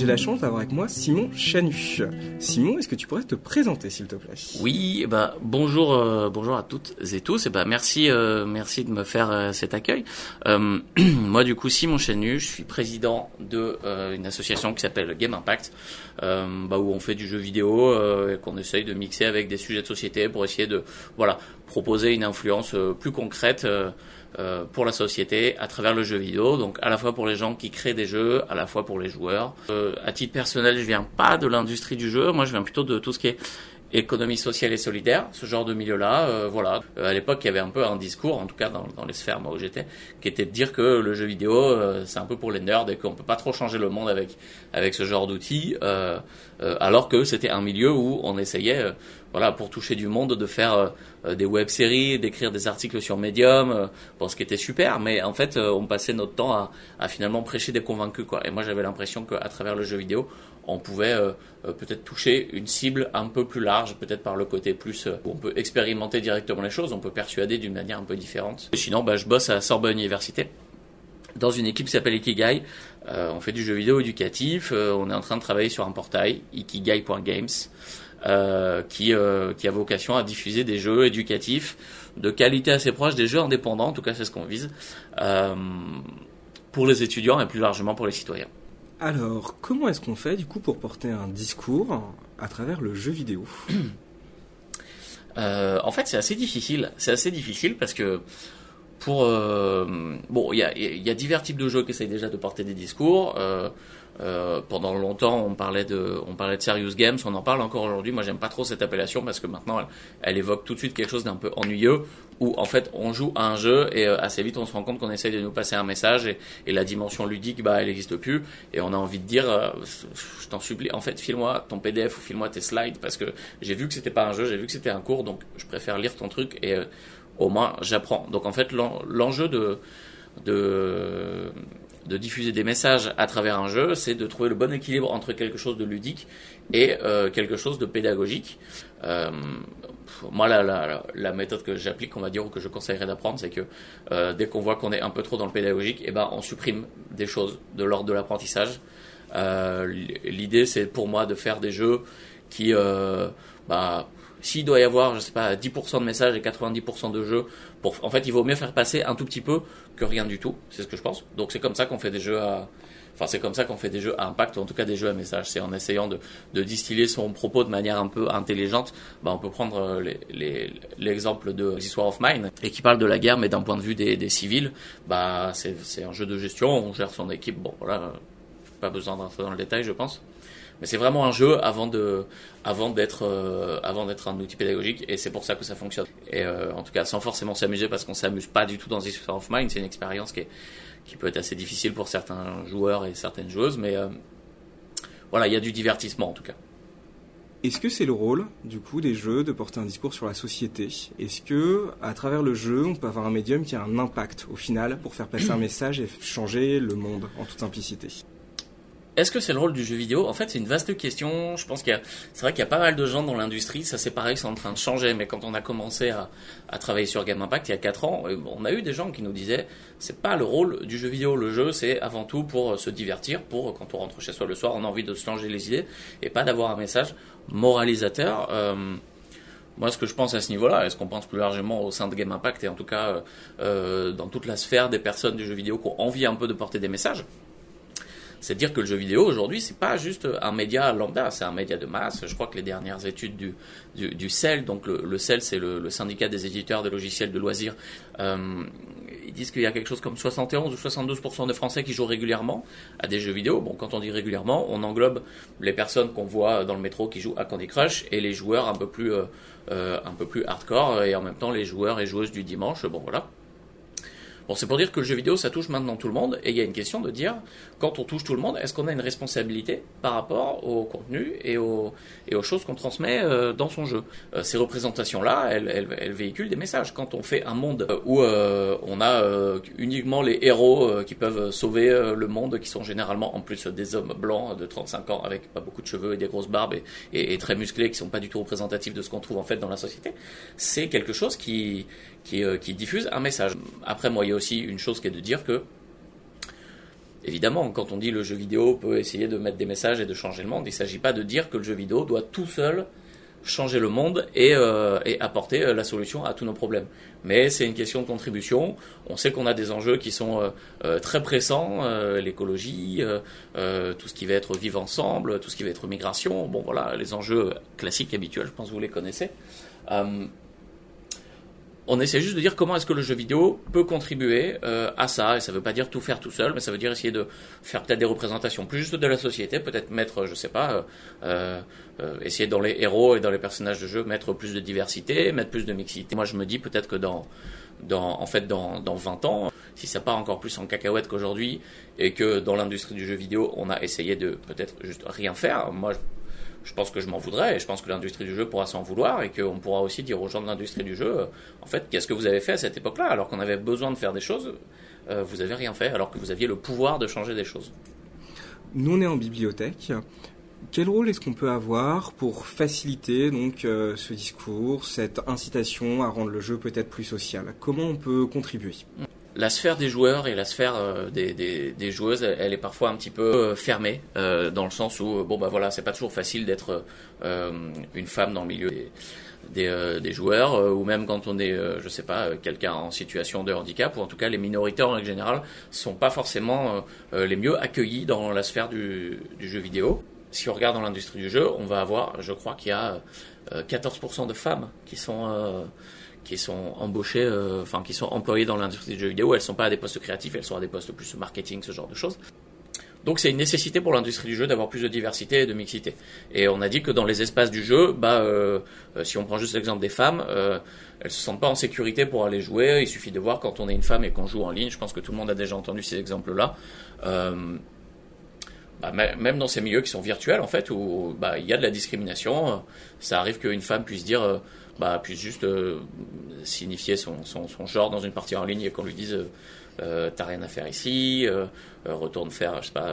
J'ai la chance d'avoir avec moi Simon Chanu. Simon, est-ce que tu pourrais te présenter s'il te plaît? Oui, bah bonjour, euh, bonjour à toutes et tous. Et bah merci, euh, merci de me faire euh, cet accueil. Moi du coup Simon Chenu, je suis président de une association qui s'appelle Game Impact, bah, où on fait du jeu vidéo et qu'on essaye de mixer avec des sujets de société pour essayer de voilà proposer une influence plus concrète euh, euh, pour la société à travers le jeu vidéo, donc à la fois pour les gens qui créent des jeux, à la fois pour les joueurs. Euh, à titre personnel, je viens pas de l'industrie du jeu, moi je viens plutôt de tout ce qui est économie sociale et solidaire, ce genre de milieu-là. Euh, voilà. Euh, à l'époque, il y avait un peu un discours, en tout cas dans, les sphères moi où j'étais, qui était de dire que le jeu vidéo, euh, c'est un peu pour les nerds et qu'on peut pas trop changer le monde avec avec ce genre d'outils, alors que c'était un milieu où on essayait, voilà, pour toucher du monde, de faire des web-séries, d'écrire des articles sur Medium, bon, ce qui était super, mais en fait, on passait notre temps à, à finalement prêcher des convaincus, quoi. Et moi, j'avais l'impression qu'à travers le jeu vidéo, on pouvait euh, euh, peut-être toucher une cible un peu plus large, peut-être par le côté plus euh, où on peut expérimenter directement les choses, on peut persuader d'une manière un peu différente. Et sinon, bah, je bosse à Sorbonne Université dans une équipe qui s'appelle Ikigai. on fait du jeu vidéo éducatif. on est en train de travailler sur un portail, ikigai.games, qui, qui a vocation à diffuser des jeux éducatifs de qualité assez proche des jeux indépendants. En tout cas, c'est ce qu'on vise pour les étudiants et plus largement pour les citoyens. Alors, comment est-ce qu'on fait du coup pour porter un discours à travers le jeu vidéo euh, En fait, c'est assez difficile. C'est assez difficile parce que pour euh, bon, il y a, y a, divers types de jeux qui essayent déjà de porter des discours. Euh, euh, pendant longtemps, on parlait de, on parlait de serious games. On en parle encore aujourd'hui. Moi, j'aime pas trop cette appellation parce que maintenant, elle, évoque tout de suite quelque chose d'un peu ennuyeux, où en fait, on joue à un jeu et euh, assez vite, on se rend compte qu'on essaye de nous passer un message et, et, la dimension ludique, bah, elle n'existe plus. Et on a envie de dire, euh, je t'en supplie, en fait, file-moi ton PDF ou file-moi tes slides parce que j'ai vu que c'était pas un jeu, j'ai vu que c'était un cours, donc je préfère lire ton truc et au moins j'apprends. Donc en fait, l'enjeu de de diffuser des messages à travers un jeu, c'est de trouver le bon équilibre entre quelque chose de ludique et euh, quelque chose de pédagogique. Euh, moi, la, la, méthode que j'applique, on va dire, ou que je conseillerais d'apprendre, c'est que euh, dès qu'on voit qu'on est un peu trop dans le pédagogique, eh ben, on supprime des choses de l'ordre de l'apprentissage. L'idée, c'est pour moi de faire des jeux qui, bah, s'il doit y avoir, je sais pas, 10% de messages et 90% de jeux, en fait, il vaut mieux faire passer un tout petit peu que rien du tout. C'est ce que je pense. Donc c'est comme ça qu'on fait des jeux à, enfin c'est comme ça qu'on fait des jeux à impact ou en tout cas des jeux à message. C'est en essayant de, distiller son propos de manière un peu intelligente. Bah, on peut prendre l'exemple les, de This of Mine et qui parle de la guerre mais d'un point de vue des, des civils. Bah c'est un jeu de gestion. On gère son équipe. Bon voilà, pas besoin d'entrer dans le détail, je pense. Mais c'est vraiment un jeu avant de, avant d'être, euh, avant d'être un outil pédagogique, et c'est pour ça que ça fonctionne. Et euh, en tout cas, sans forcément s'amuser, parce qu'on s'amuse pas du tout dans This of Mind. C'est une expérience qui qui peut être assez difficile pour certains joueurs et certaines joueuses, mais euh, voilà, il y a du divertissement en tout cas. Est-ce que c'est le rôle, du coup, des jeux de porter un discours sur la société? Est-ce que, à travers le jeu, on peut avoir un médium qui a un impact, au final, pour faire passer un message et changer le monde, en toute simplicité? Est-ce que c'est le rôle du jeu vidéo? En fait, c'est une vaste question. Je pense qu'il y a, c'est vrai qu'il y a pas mal de gens dans l'industrie. Ça, c'est pareil, c'est en train de changer. Mais quand on a commencé à, travailler sur Game Impact il y a 4 ans, euh, on a eu des gens qui nous disaient, c'est pas le rôle du jeu vidéo. Le jeu, c'est avant tout pour euh, se divertir, pour euh, quand on rentre chez soi le soir, on a envie de se changer les idées et pas d'avoir un message moralisateur. Moi, ce que je pense à ce niveau-là, est ce qu'on pense plus largement au sein de Game Impact et en tout cas dans toute la sphère des personnes du jeu vidéo qui ont envie un peu de porter des messages, c'est dire que le jeu vidéo aujourd'hui, c'est pas juste un média lambda, c'est un média de masse. Je crois que les dernières études du, du, CEL, donc le, CEL, c'est le, le, syndicat des éditeurs de logiciels de loisirs, euh, ils disent qu'il y a quelque chose comme 71 ou 72% de Français qui jouent régulièrement à des jeux vidéo. Bon, quand on dit régulièrement, on englobe les personnes qu'on voit dans le métro qui jouent à Candy Crush et les joueurs un peu plus, euh, euh un peu plus hardcore et en même temps les joueurs et joueuses du dimanche. Bon, voilà. Bon, c'est pour dire que le jeu vidéo, ça touche maintenant tout le monde, et il y a une question de dire, quand on touche tout le monde, est-ce qu'on a une responsabilité par rapport au contenu et aux, choses qu'on transmet euh, dans son jeu? Euh, Ces représentations-là, elles, véhiculent des messages. Quand on fait un monde euh, où on a uniquement les héros qui peuvent sauver le monde, qui sont généralement en plus des hommes blancs de 35 ans avec pas beaucoup de cheveux et des grosses barbes et, et, et très musclés, qui sont pas du tout représentatifs de ce qu'on trouve en fait dans la société, c'est quelque chose qui qui, euh, qui diffuse un message. Après, moi, il y a aussi une chose qui est de dire que, évidemment, quand on dit le jeu vidéo peut essayer de mettre des messages et de changer le monde, il ne s'agit pas de dire que le jeu vidéo doit tout seul changer le monde et, euh, apporter euh, la solution à tous nos problèmes. Mais c'est une question de contribution. On sait qu'on a des enjeux qui sont très pressants, l'écologie, tout ce qui va être vivre ensemble, tout ce qui va être migration. Bon voilà, les enjeux classiques, habituels, je pense que vous les connaissez on essaie juste de dire comment est-ce que le jeu vidéo peut contribuer euh, à ça. Et ça veut pas dire tout faire tout seul, mais ça veut dire essayer de faire peut-être des représentations plus juste de la société, peut-être mettre, je sais pas, euh, euh, essayer dans les héros et dans les personnages de jeu mettre plus de diversité, mettre plus de mixité. Moi, je me dis peut-être que dans dans, en fait, dans, dans 20 ans, si ça part encore plus en cacahuète qu'aujourd'hui, et que dans l'industrie du jeu vidéo, on a essayé de peut-être juste rien faire, moi, je pense que je m'en voudrais, et je pense que l'industrie du jeu pourra s'en vouloir, et qu'on pourra aussi dire aux gens de l'industrie du jeu, en fait, qu'est-ce que vous avez fait à cette époque-là, alors qu'on avait besoin de faire des choses, euh, vous avez rien fait, alors que vous aviez le pouvoir de changer des choses. Nous, on est en bibliothèque. Quel rôle est-ce qu'on peut avoir pour faciliter donc euh, ce discours, cette incitation à rendre le jeu peut-être plus social? Comment on peut contribuer? La sphère des joueurs et la sphère euh, des, des, joueuses, elle est parfois un petit peu euh, fermée, euh, dans le sens où, bon, bah voilà, c'est pas toujours facile d'être une femme dans le milieu des, des, joueurs, ou même quand on est, je sais pas, quelqu'un en situation de handicap, ou en tout cas les minorités en règle générale sont pas forcément les mieux accueillis dans la sphère du, du jeu vidéo. Si on regarde dans l'industrie du jeu, on va avoir, je crois qu'il y a 14% de femmes qui sont qui sont embauchées, euh, enfin qui sont employées dans l'industrie du jeu vidéo. Elles sont pas à des postes créatifs, elles sont à des postes plus marketing, ce genre de choses. Donc c'est une nécessité pour l'industrie du jeu d'avoir plus de diversité et de mixité. Et on a dit que dans les espaces du jeu, bah, euh, euh, si on prend juste l'exemple des femmes, euh, elles se sentent pas en sécurité pour aller jouer. Il suffit de voir quand on est une femme et qu'on joue en ligne. Je pense que tout le monde a déjà entendu ces exemples-là. Bah, même dans ces milieux qui sont virtuels en fait où bah, il y a de la discrimination ça arrive qu'une femme puisse dire bah, puisse juste euh, signifier son, genre dans une partie en ligne et qu'on lui dise euh, euh t'as rien à faire ici, euh, retourne faire, je sais pas,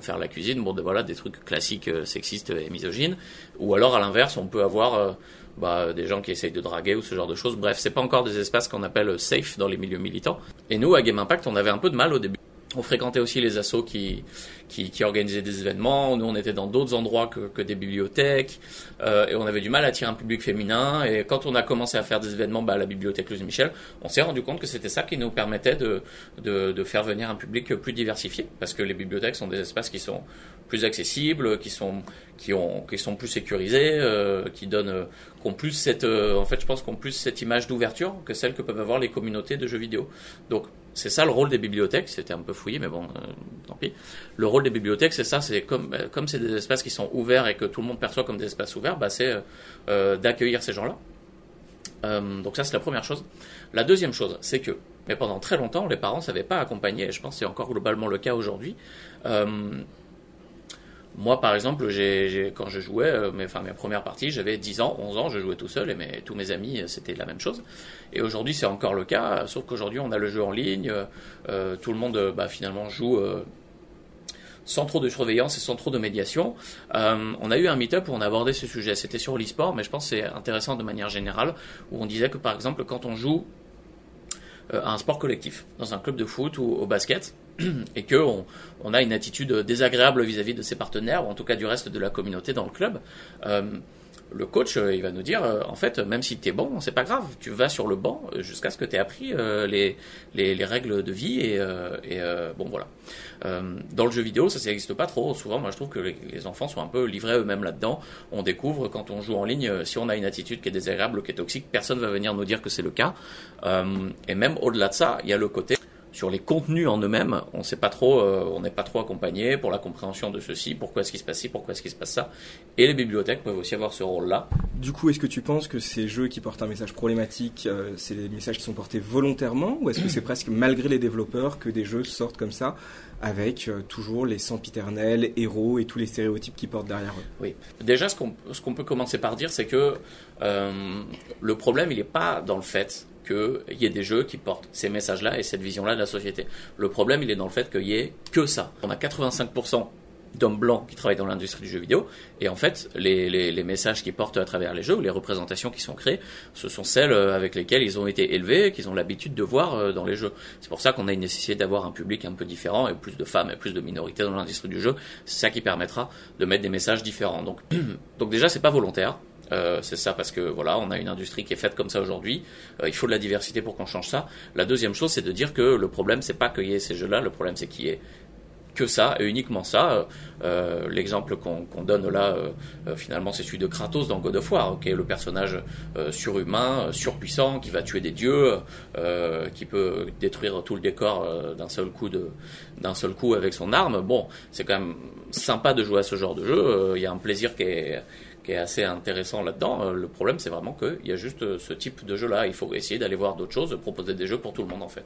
faire la cuisine. Bon, voilà, des trucs classiques sexistes et misogynes. Ou alors à l'inverse, on peut avoir bah, des gens qui essayent de draguer ou ce genre de choses. Bref, c'est pas encore des espaces qu'on appelle safe dans les milieux militants. Et nous, à Game Impact, on avait un peu de mal au début. On fréquentait aussi les assos qui, qui, qui organisaient des événements. Nous, on était dans d'autres endroits que, que, des bibliothèques euh, et on avait du mal à attirer un public féminin. Et quand on a commencé à faire des événements bah, à la bibliothèque Louise Michel, on s'est rendu compte que c'était ça qui nous permettait de, de, de, faire venir un public plus diversifié parce que les bibliothèques sont des espaces qui sont plus accessibles, qui sont qui ont qui sont plus sécurisés, euh, qui donnent euh, qu'on plus cette euh, en fait je pense qu'on plus cette image d'ouverture que celle que peuvent avoir les communautés de jeux vidéo. Donc c'est ça le rôle des bibliothèques. C'était un peu fouillé, mais bon, euh, tant pis. Le rôle des bibliothèques, c'est ça. C'est comme euh, comme c'est des espaces qui sont ouverts et que tout le monde perçoit comme des espaces ouverts, bah, c'est euh, d'accueillir ces gens-là. donc ça, c'est la première chose. La deuxième chose, c'est que, mais pendant très longtemps, les parents ne savaient pas accompagner. Et je pense que c'est encore globalement le cas aujourd'hui. Moi, par exemple, quand je jouais, euh, mes, enfin, mes premières parties, j'avais 10 ans, 11 ans, je jouais tout seul et mes, tous mes amis, euh, c'était la même chose. Et aujourd'hui, c'est encore le cas, sauf qu'aujourd'hui, on a le jeu en ligne, euh, tout le monde, bah, finalement, joue sans trop de surveillance et sans trop de médiation. on a eu un meet-up où on a abordé ce sujet. C'était sur l'e-sport, mais je pense que c'est intéressant de manière générale, où on disait que, par exemple, quand on joue à un sport collectif, dans un club de foot ou au basket, et que on, a une attitude désagréable vis-à-vis de ses partenaires ou en tout cas du reste de la communauté dans le club. Euh, le coach, euh, il va nous dire, euh, en fait, même si tu es bon, c'est pas grave, tu vas sur le banc jusqu'à ce que tu aies appris les, les, les, règles de vie et, et bon voilà. dans le jeu vidéo, ça n'existe pas trop. Souvent, moi, je trouve que les, enfants sont un peu livrés eux-mêmes là-dedans. On découvre quand on joue en ligne, si on a une attitude qui est désagréable, qui est toxique, personne va venir nous dire que c'est le cas. et même au-delà de ça, il y a le côté sur les contenus en eux-mêmes, on sait pas trop, euh, on n'est pas trop accompagné pour la compréhension de ceci, pourquoi est-ce qu'il se passe ci, pourquoi est-ce qu'il se passe ça. Et les bibliothèques peuvent aussi avoir ce rôle-là. Du coup, est-ce que tu penses que ces jeux qui portent un message problématique, euh, c'est des messages qui sont portés volontairement, ou est-ce que c'est presque malgré les développeurs que des jeux sortent comme ça avec euh, toujours les sempiternels, héros et tous les stéréotypes qui portent derrière eux? Oui. Déjà, ce qu'on ce qu'on peut commencer par dire, c'est que le problème, il n'est pas dans le fait qu'il y ait des jeux qui portent ces messages-là et cette vision-là de la société. Le problème, il est dans le fait qu'il y ait que ça. On a 85% d'hommes blancs qui travaillent dans l'industrie du jeu vidéo. Et en fait, les, messages qu'ils portent à travers les jeux, ou les représentations qui sont créées, ce sont celles euh, avec lesquelles ils ont été élevés, qu'ils ont l'habitude de voir euh, dans les jeux. C'est pour ça qu'on a une nécessité d'avoir un public un peu différent, et plus de femmes et plus de minorités dans l'industrie du jeu. C'est ça qui permettra de mettre des messages différents. Donc, donc déjà, c'est pas volontaire. Euh, c'est ça parce que voilà, on a une industrie qui est faite comme ça aujourd'hui. Euh, il faut de la diversité pour qu'on change ça. La deuxième chose, c'est de dire que le problème, c'est pas qu'il y ait ces jeux-là. Le problème, c'est qu'il y ait que ça et uniquement ça. Euh, L'exemple qu'on donne là, finalement, c'est celui de Kratos dans God of War, qui est le personnage surhumain, surpuissant, qui va tuer des dieux, qui peut détruire tout le décor d'un seul coup d'un seul coup avec son arme. Bon, c'est quand même sympa de jouer à ce genre de jeu. Il y a un plaisir qui est est assez intéressant là-dedans. Le problème, c'est vraiment qu'il y a juste ce type de jeu-là. Il faut essayer d'aller voir d'autres choses, proposer des jeux pour tout le monde en fait.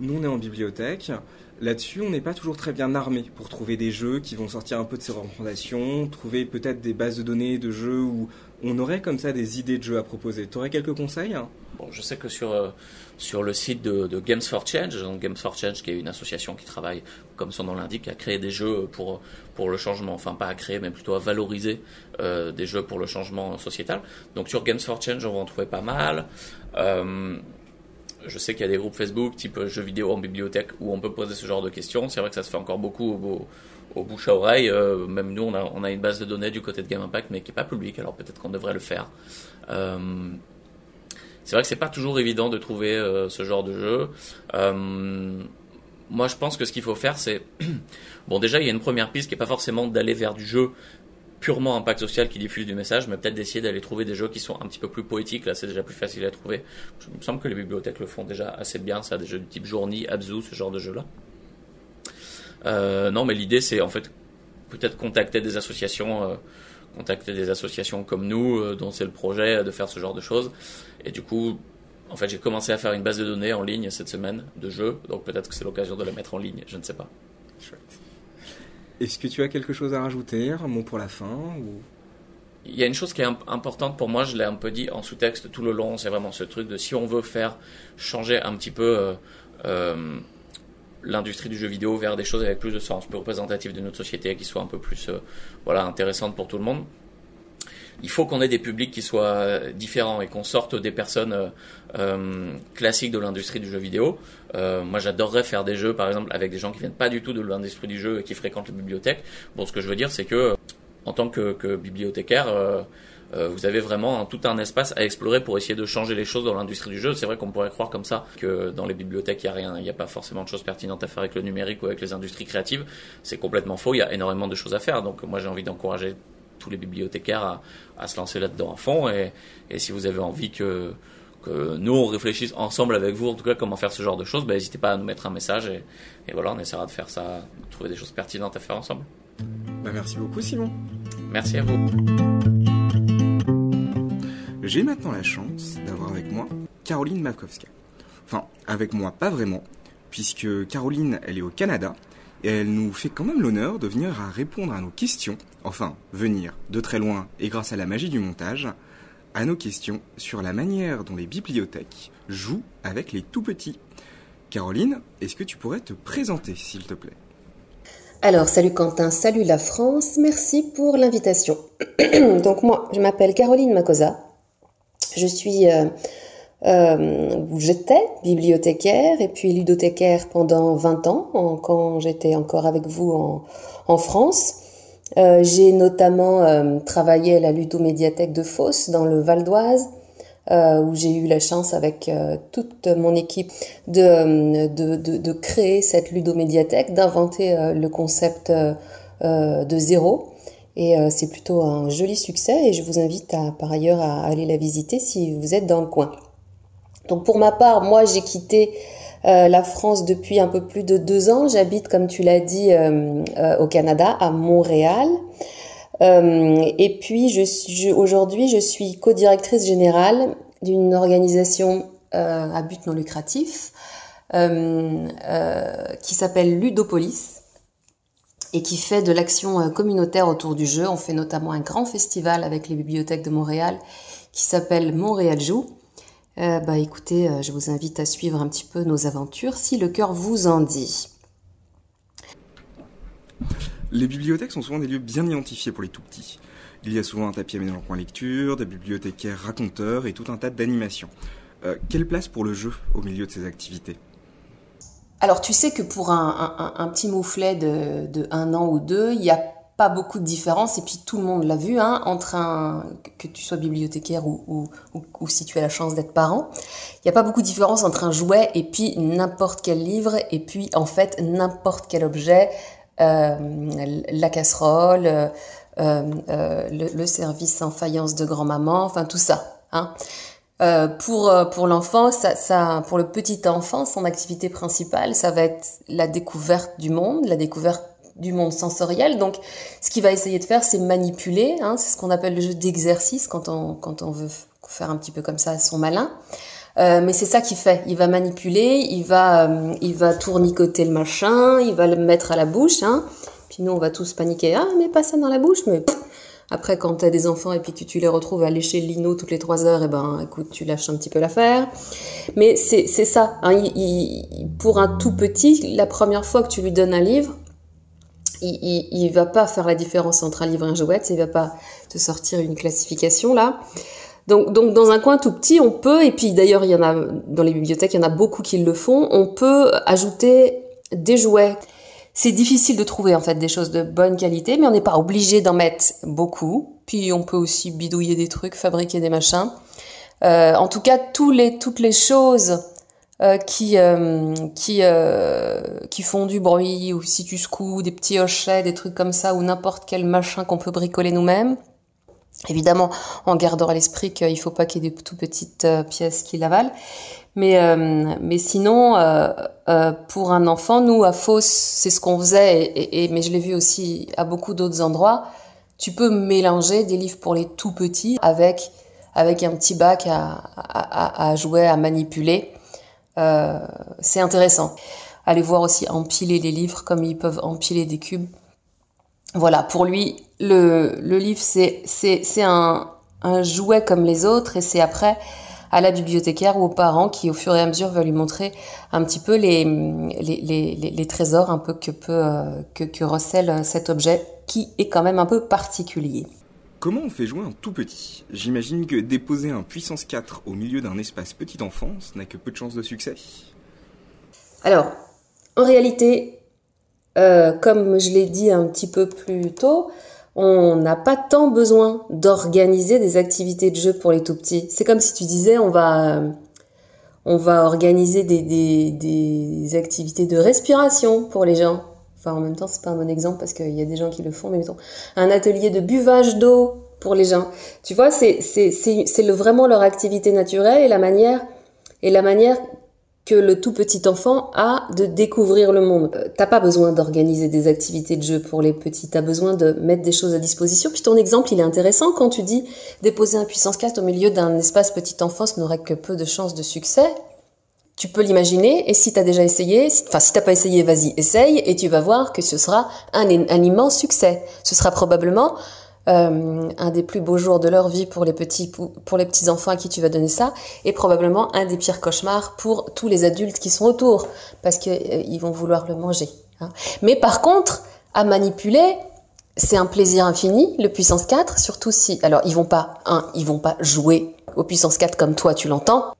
Nous, on est en bibliothèque. Là-dessus, on n'est pas toujours très bien armé pour trouver des jeux qui vont sortir un peu de ces recommandations, trouver peut-être des bases de données de jeux où on aurait comme ça des idées de jeux à proposer. Tu aurais quelques conseils Bon, je sais que sur, euh, sur le site de, Games for Change, donc Games for Change qui est une association qui travaille, comme son nom l'indique, à créer des jeux pour, pour le changement, enfin pas à créer, mais plutôt à valoriser euh, des jeux pour le changement sociétal. Donc sur Games for Change, on va en trouver pas mal. Euh, je sais qu'il y a des groupes Facebook type jeux vidéo en bibliothèque où on peut poser ce genre de questions. C'est vrai que ça se fait encore beaucoup au, bouche à oreille. Euh, même nous, on a, une base de données du côté de Game Impact, mais qui n'est pas publique. Alors peut-être qu'on devrait le faire. Euh, c'est vrai que c'est pas toujours évident de trouver euh, ce genre de jeu. moi, je pense que ce qu'il faut faire, c'est bon. Déjà, il y a une première piste qui est pas forcément d'aller vers du jeu purement impact social qui diffuse du message, mais peut-être d'essayer d'aller trouver des jeux qui sont un petit peu plus poétiques. Là, c'est déjà plus facile à trouver. Il me semble que les bibliothèques le font déjà assez bien, ça, des jeux du type Journey, Abzu, ce genre de jeux-là. Euh, non, mais l'idée, c'est en fait peut-être contacter des associations, euh, contacter des associations comme nous, euh, dont c'est le projet de faire ce genre de choses. Et du coup, en fait, j'ai commencé à faire une base de données en ligne cette semaine de jeux, donc peut-être que c'est l'occasion de la mettre en ligne, je ne sais pas. Est-ce que tu as quelque chose à rajouter, un mot pour la fin. Il y a une chose qui est importante pour moi, je l'ai un peu dit en sous-texte tout le long, c'est vraiment ce truc de si on veut faire changer un petit peu euh, euh, l'industrie du jeu vidéo vers des choses avec plus de sens, plus représentatives de notre société, qui soient un peu plus euh, voilà, intéressantes pour tout le monde il faut qu'on ait des publics qui soient différents et qu'on sorte des personnes euh, euh, classiques de l'industrie du jeu vidéo. Euh, moi, j'adorerais faire des jeux, par exemple, avec des gens qui viennent pas du tout de l'industrie du jeu et qui fréquentent les bibliothèques. Bon, ce que je veux dire, c'est que en tant que, bibliothécaire, vous avez vraiment tout un espace à explorer pour essayer de changer les choses dans l'industrie du jeu. C'est vrai qu'on pourrait croire comme ça que dans les bibliothèques, il n'y a rien, il n'y a pas forcément de choses pertinentes à faire avec le numérique ou avec les industries créatives. C'est complètement faux. Il y a énormément de choses à faire. Donc, moi, j'ai envie d'encourager tous les bibliothécaires à, se lancer là-dedans à fond. Et, si vous avez envie que, nous, on réfléchisse ensemble avec vous, en tout cas, comment faire ce genre de choses, ben, n'hésitez pas à nous mettre un message. Et, voilà, on essaiera de faire ça, de trouver des choses pertinentes à faire ensemble. Bah, merci beaucoup, Simon. Merci à vous. J'ai maintenant la chance d'avoir avec moi Caroline Makowska. Enfin, avec moi, pas vraiment, puisque Caroline, elle est au Canada et elle nous fait quand même l'honneur de venir à répondre à nos questions, enfin venir de très loin et grâce à la magie du montage, à nos questions sur la manière dont les bibliothèques jouent avec les tout petits. Caroline, est-ce que tu pourrais te présenter s'il te plaît? Alors, salut Quentin, salut la France, merci pour l'invitation. Donc moi, je m'appelle Caroline Macosa, je suis euh, euh, j'étais bibliothécaire et puis ludothécaire pendant 20 ans, quand j'étais encore avec vous en France. Euh, j'ai notamment euh, travaillé à la ludomédiathèque de Fos dans le Val d'Oise, euh, où j'ai eu la chance avec toute mon équipe de, de, de, créer cette ludomédiathèque, d'inventer le concept de zéro. Et c'est plutôt un joli succès et je vous invite par ailleurs à aller la visiter si vous êtes dans le coin. Donc pour ma part, moi j'ai quitté euh, la France depuis un peu plus de deux ans. J'habite, comme tu l'as dit, euh, euh, au Canada, à Montréal. et puis je aujourd'hui, je suis co-directrice générale d'une organisation à but non lucratif qui s'appelle Ludopolis et qui fait de l'action communautaire autour du jeu. On fait notamment un grand festival avec les bibliothèques de Montréal qui s'appelle Montréal Joue euh, bah écoutez, euh, je vous invite à suivre un petit peu nos aventures si le cœur vous en dit. Les bibliothèques sont souvent des lieux bien identifiés pour les tout petits. Il y a souvent un tapis à mettre dans le coin lecture, des bibliothécaires raconteurs et tout un tas d'animations. Euh, quelle place pour le jeu au milieu de ces activités? Alors tu sais que pour un, petit mouflet de, de, un an ou deux, il y a pas beaucoup de différence, et puis tout le monde l'a vu, hein, entre un, que tu sois bibliothécaire ou, si tu as la chance d'être parent, il n'y a pas beaucoup de différence entre un jouet et puis n'importe quel livre, et puis en fait n'importe quel objet la casserole, le, le, service en faïence de grand-maman, enfin tout ça. Hein. Euh, pour pour l'enfant, ça, pour le petit enfant, son activité principale, ça va être la découverte du monde, la découverte du monde sensoriel. Donc, ce qu'il va essayer de faire, c'est manipuler. Hein, c'est ce qu'on appelle le jeu d'exercice quand on quand on veut faire un petit peu comme ça son malin. Euh, mais c'est ça qu'il fait. Il va manipuler, il va, euh, il va tournicoter le machin, il va le mettre à la bouche. Hein. Puis nous, on va tous paniquer. Ah, mais pas ça dans la bouche. Mais après, quand tu as des enfants et puis que tu les retrouves à lécher le lino toutes les trois heures, et eh ben, écoute, tu lâches un petit peu l'affaire. Mais c'est ça. Hein. pour un tout petit, la première fois que tu lui donnes un livre, il, il, va pas faire la différence entre un livre et un jouet. Il va pas te sortir une classification là. Donc, dans un coin tout petit, on peut, et puis d'ailleurs il y en a dans les bibliothèques, il y en a beaucoup qui le font, on peut ajouter des jouets. C'est difficile de trouver en fait des choses de bonne qualité, mais on n'est pas obligé d'en mettre beaucoup. Puis on peut aussi bidouiller des trucs, fabriquer des machins. Euh, en tout cas, toutes les choses euh, qui euh, qui euh, qui font du bruit ou si tu secoues des petits hochets, des trucs comme ça ou n'importe quel machin qu'on peut bricoler nous-mêmes. Évidemment, on gardera à l'esprit qu'il faut pas qu'il y ait des tout petites pièces qui l'avalent. Mais, euh, mais sinon, euh, euh, pour un enfant, nous, à Fos, c'est ce qu'on faisait, et, et, mais je l'ai vu aussi à beaucoup d'autres endroits. Tu peux mélanger des livres pour les tout petits avec, avec un petit bac à, à, à jouer, à manipuler. Euh, c'est intéressant. Allez voir aussi empiler les livres comme ils peuvent empiler des cubes. Voilà, pour lui, le, livre, c'est, un, jouet comme les autres, et c'est après à la bibliothécaire ou aux parents qui, au fur et à mesure, veulent lui montrer un petit peu les, trésors un peu que, peut, euh, que recèle cet objet qui est quand même un peu particulier. Comment on fait jouer un tout petit? J'imagine que déposer un puissance 4 au milieu d'un espace petite enfance n'a que peu de chances de succès. Alors, en réalité, euh, comme je l'ai dit un petit peu plus tôt, on n'a pas tant besoin d'organiser des activités de jeu pour les tout petits. C'est comme si tu disais on va organiser des activités de respiration pour les gens. Enfin, en même temps, c'est pas un bon exemple parce qu'il y a des gens qui le font, mais mettons un atelier de buvage d'eau pour les gens. Tu vois, c'est vraiment leur activité naturelle et la manière et la manière que le tout petit enfant a de découvrir le monde. Euh, t'as pas besoin d'organiser des activités de jeu pour les petits, t'as besoin de mettre des choses à disposition. Puis ton exemple, il est intéressant quand tu dis déposer un puissance 4 au milieu d'un espace petite enfance n'aurait que peu de chances de succès. Tu peux l'imaginer, et si t'as déjà essayé, enfin si t'as pas essayé, vas-y, essaye, et tu vas voir que ce sera un, immense succès. Ce sera probablement euh, un des plus beaux jours de leur vie pour les petits pour les petits enfants à qui tu vas donner ça et probablement un des pires cauchemars pour tous les adultes qui sont autour parce qu'ils euh, vont vouloir le manger. Hein. Mais par contre, à manipuler, c'est un plaisir infini, le puissance 4, surtout si alors ils vont pas un, ils vont pas jouer au puissance 4 comme toi tu l'entends.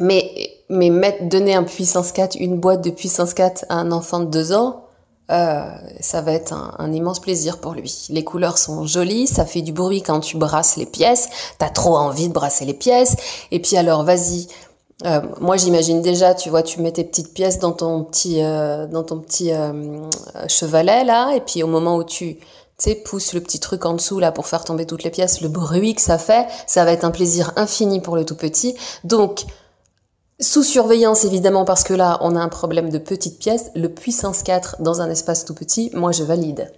Mais mais mettre donner un puissance 4, une boîte de puissance 4 à un enfant de 2 ans, euh, ça va être un, immense plaisir pour lui. Les couleurs sont jolies, ça fait du bruit quand tu brasses les pièces, t'as trop envie de brasser les pièces, et puis alors vas-y. Euh, moi j'imagine déjà, tu vois, tu mets tes petites pièces dans ton petit, euh, dans ton petit chevalet là, et puis au moment où tu, tu le petit truc en dessous là pour faire tomber toutes les pièces, le bruit que ça fait, ça va être un plaisir infini pour le tout petit. Donc sous surveillance évidemment parce que là on a un problème de petites pièces, le puissance 4 dans un espace tout petit, moi je valide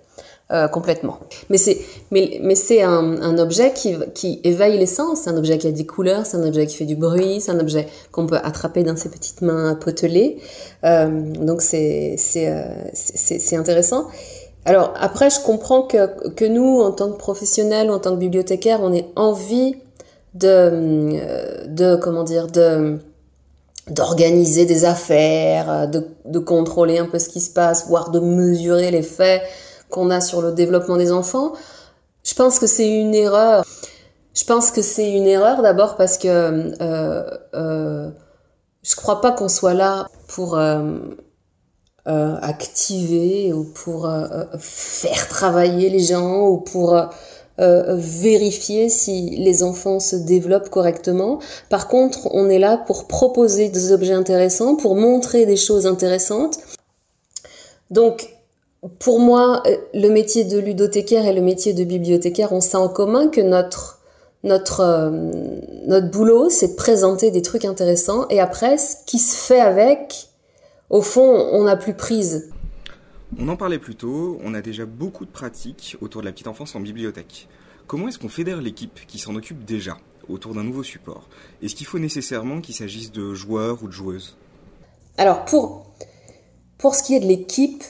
euh, complètement. Mais c'est mais, mais c'est un, un, objet qui, qui éveille les sens, c'est un objet qui a des couleurs, c'est un objet qui fait du bruit, c'est un objet qu'on peut attraper dans ses petites mains potelées. Euh, donc c'est euh, intéressant. Alors après je comprends que que nous en tant que professionnels, en tant que bibliothécaires, on ait envie de euh, de comment dire de d'organiser des affaires, euh, de, de, contrôler un peu ce qui se passe, voire de mesurer les faits qu'on a sur le développement des enfants. Je pense que c'est une erreur. Je pense que c'est une erreur d'abord parce que euh, euh, je crois pas qu'on soit là pour euh, euh activer ou pour faire travailler les gens ou pour euh, vérifier si les enfants se développent correctement. Par contre, on est là pour proposer des objets intéressants, pour montrer des choses intéressantes. Donc, pour moi, le métier de ludothécaire et le métier de bibliothécaire ont ça en commun que notre notre euh, notre boulot, c'est de présenter des trucs intéressants et après, ce qui se fait avec, au fond, on n'a plus prise. On en parlait plus tôt, on a déjà beaucoup de pratiques autour de la petite enfance en bibliothèque. Comment est-ce qu'on fédère l'équipe qui s'en occupe déjà autour d'un nouveau support? Est-ce qu'il faut nécessairement qu'il s'agisse de joueurs ou de joueuses? Alors pour ce qui est de l'équipe,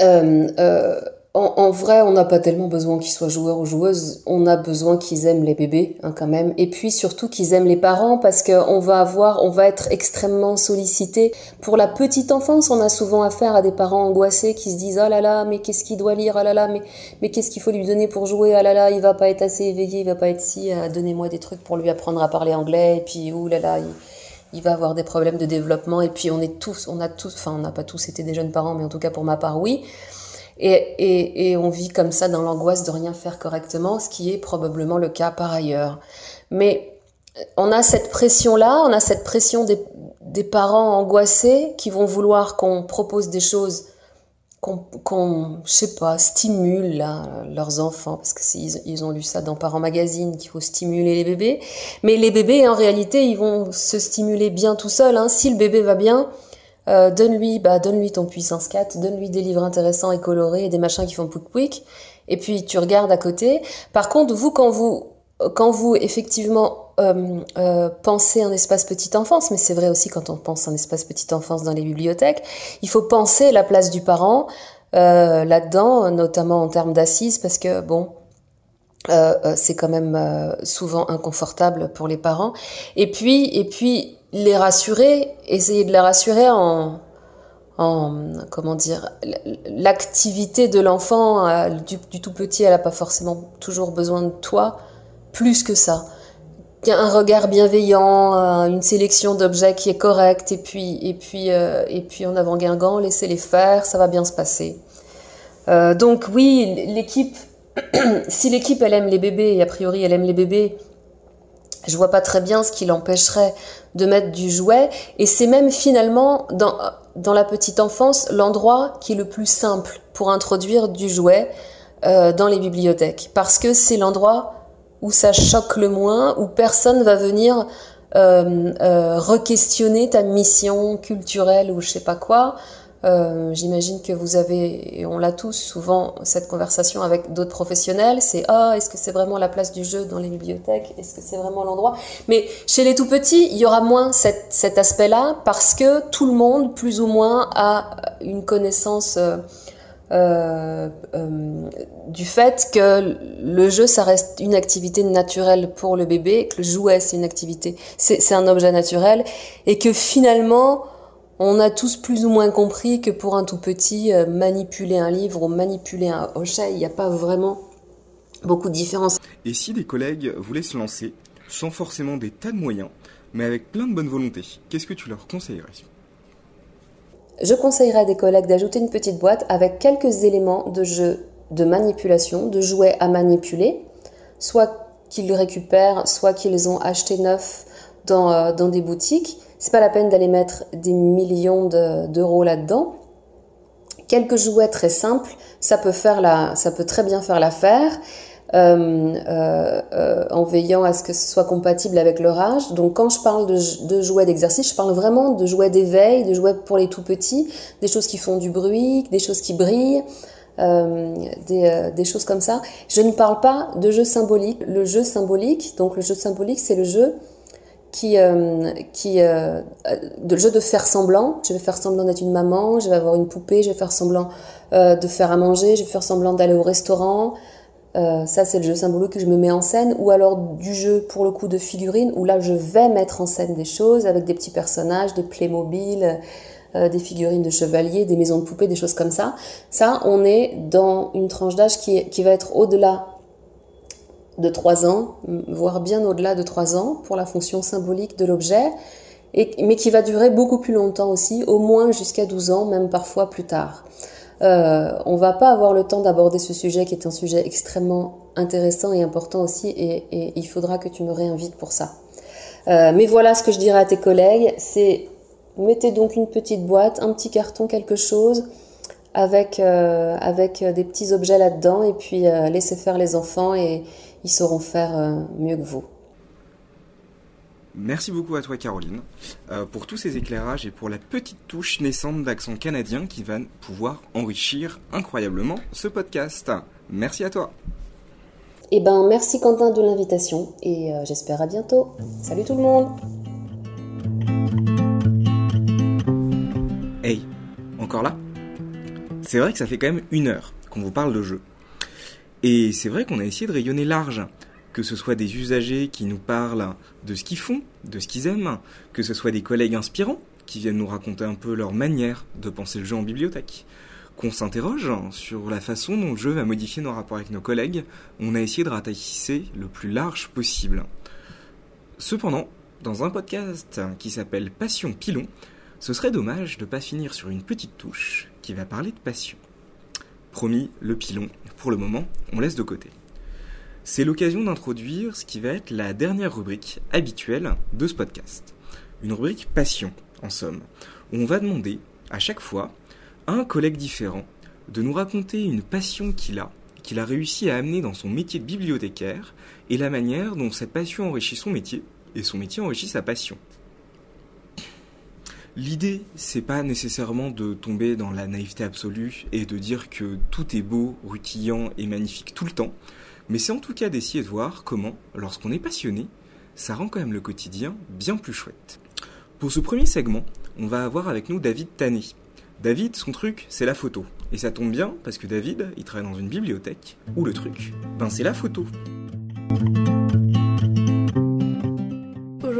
euh, euh, en, vrai, on n'a pas tellement besoin qu'ils soient joueurs ou joueuses. On a besoin qu'ils aiment les bébés, hein, quand même. Et puis surtout qu'ils aiment les parents, parce qu'on va avoir, on va être extrêmement sollicité. Pour la petite enfance, on a souvent affaire à des parents angoissés qui se disent oh là là, mais qu'est-ce qu'il doit lire Oh là là, mais mais qu'est-ce qu'il faut lui donner pour jouer Oh là là, il va pas être assez éveillé, il va pas être si. Euh, donnez-moi des trucs pour lui apprendre à parler anglais. Et puis ouh là là. Il il va avoir des problèmes de développement et puis on est tous, on a tous, enfin on n'a pas tous été des jeunes parents, mais en tout cas pour ma part oui. Et, on vit comme ça dans l'angoisse de rien faire correctement, ce qui est probablement le cas par ailleurs. Mais on a cette pression-là, on a cette pression des, parents angoissés qui vont vouloir qu'on propose des choses qu'on, je sais pas, stimule leurs enfants, parce que ils, ils ont lu ça dans Parents Magazine, qu'il faut stimuler les bébés. Mais les bébés, en réalité, ils vont se stimuler bien tout seuls. Hein. Si le bébé va bien, euh, donne-lui, bah, donne-lui ton puissance 4, donne-lui des livres intéressants et colorés et des machins qui font pouic. Et puis tu regardes à côté. Par contre, vous, quand vous, quand vous effectivement euh, euh, penser un espace petite enfance, mais c'est vrai aussi quand on pense un espace petite enfance dans les bibliothèques, il faut penser la place du parent euh, là-dedans, notamment en termes d'assises, parce que bon, euh, c'est quand même souvent inconfortable pour les parents. Et puis, et puis les rassurer, essayer de les rassurer en, en comment dire, l'activité de l'enfant du, du, tout petit, elle n'a pas forcément toujours besoin de toi, plus que ça un regard bienveillant, une sélection d'objets qui est correcte, et puis, et puis, euh, et puis en avant Guingamp, laissez-les faire, ça va bien se passer. Euh, donc oui, l'équipe, si l'équipe elle aime les bébés, et a priori elle aime les bébés, je vois pas très bien ce qui l'empêcherait de mettre du jouet, et c'est même finalement dans, la petite enfance l'endroit qui est le plus simple pour introduire du jouet euh, dans les bibliothèques, parce que c'est l'endroit où ça choque le moins, où personne va venir euh, euh, re-questionner ta mission culturelle ou je sais pas quoi. Euh, J'imagine que vous avez, et on l'a tous souvent, cette conversation avec d'autres professionnels, c'est ah, est-ce que c'est vraiment la place du jeu dans les bibliothèques? Est-ce que c'est vraiment l'endroit Mais chez les tout petits, il y aura moins cette, cet aspect-là parce que tout le monde, plus ou moins, a une connaissance euh, euh, euh, du fait que le jeu, ça reste une activité naturelle pour le bébé, que le jouet, c'est une activité, c'est un objet naturel, et que finalement, on a tous plus ou moins compris que pour un tout petit, euh, manipuler un livre ou manipuler un objet, il n'y a pas vraiment beaucoup de différence. Et si des collègues voulaient se lancer, sans forcément des tas de moyens, mais avec plein de bonne volonté, qu'est-ce que tu leur conseillerais? Je conseillerais à des collègues d'ajouter une petite boîte avec quelques éléments de jeu de manipulation, de jouets à manipuler, soit qu'ils récupèrent, soit qu'ils ont acheté neuf dans, euh, dans des boutiques. C'est pas la peine d'aller mettre des millions d'euros là-dedans. Quelques jouets très simples, ça peut faire la, ça peut très bien faire l'affaire. Euh, euh, euh, en veillant à ce que ce soit compatible avec leur âge. Donc quand je parle de, jouets d'exercice, je parle vraiment de jouets d'éveil, de jouets pour les tout petits, des choses qui font du bruit, des choses qui brillent. Euh, des, euh, des, choses comme ça. Je ne parle pas de jeu symbolique. Le jeu symbolique, donc le jeu symbolique, c'est le jeu qui, euh, euh, le jeu de faire semblant. Je vais faire semblant d'être une maman, je vais avoir une poupée, je vais faire semblant de faire à manger, je vais faire semblant d'aller au restaurant. Euh, ça, c'est le jeu symbolique que je me mets en scène, ou alors du jeu pour le coup de figurines, où là je vais mettre en scène des choses avec des petits personnages, des Playmobil, euh, des figurines de chevaliers, des maisons de poupées, des choses comme ça. Ça, on est dans une tranche d'âge qui va être au-delà de 3 ans, voire bien au-delà de 3 ans pour la fonction symbolique de l'objet, mais qui va durer beaucoup plus longtemps aussi, au moins jusqu'à 12 ans, même parfois plus tard. Euh, on va pas avoir le temps d'aborder ce sujet qui est un sujet extrêmement intéressant et important aussi et, il faudra que tu me réinvites pour ça. Euh, mais voilà ce que je dirais à tes collègues, c'est mettez donc une petite boîte, un petit carton, quelque chose avec, euh, avec des petits objets là-dedans et puis laisser faire les enfants et ils sauront faire euh, mieux que vous. Merci beaucoup à toi Caroline euh, pour tous ces éclairages et pour la petite touche naissante d'accent canadien qui va pouvoir enrichir incroyablement ce podcast. Merci à toi. Eh ben merci Quentin de l'invitation et euh, j'espère à bientôt. Salut tout le monde. Hey, encore là? C'est vrai que ça fait quand même une heure qu'on vous parle de jeu. Et c'est vrai qu'on a essayé de rayonner large, que ce soit des usagers qui nous parlent de ce qu'ils font, de ce qu'ils aiment, que ce soit des collègues inspirants qui viennent nous raconter un peu leur manière de penser le jeu en bibliothèque, qu'on s'interroge sur la façon dont le jeu va modifier nos rapports avec nos collègues, on a essayé de ratisser le plus large possible. Cependant, dans un podcast qui s'appelle Passion Pilon, ce serait dommage de pas finir sur une petite touche qui va parler de passion. Promis, le pilon, pour le moment, on laisse de côté. C'est l'occasion d'introduire ce qui va être la dernière rubrique habituelle de ce podcast. Une rubrique passion, en somme, on va demander, à chaque fois, à un collègue différent de nous raconter une passion qu'il a, qu'il a réussi à amener dans son métier de bibliothécaire, et la manière dont cette passion enrichit son métier, et son métier enrichit sa passion. L'idée, c'est pas nécessairement de tomber dans la naïveté absolue et de dire que tout est beau, rutilant et magnifique tout le temps, mais c'est en tout cas d'essayer de voir comment, lorsqu'on est passionné, ça rend quand même le quotidien bien plus chouette. Pour ce premier segment, on va avoir avec nous David Tané. David, son truc, c'est la photo. Et ça tombe bien parce que David, il travaille dans une bibliothèque où le truc, ben c'est la photo.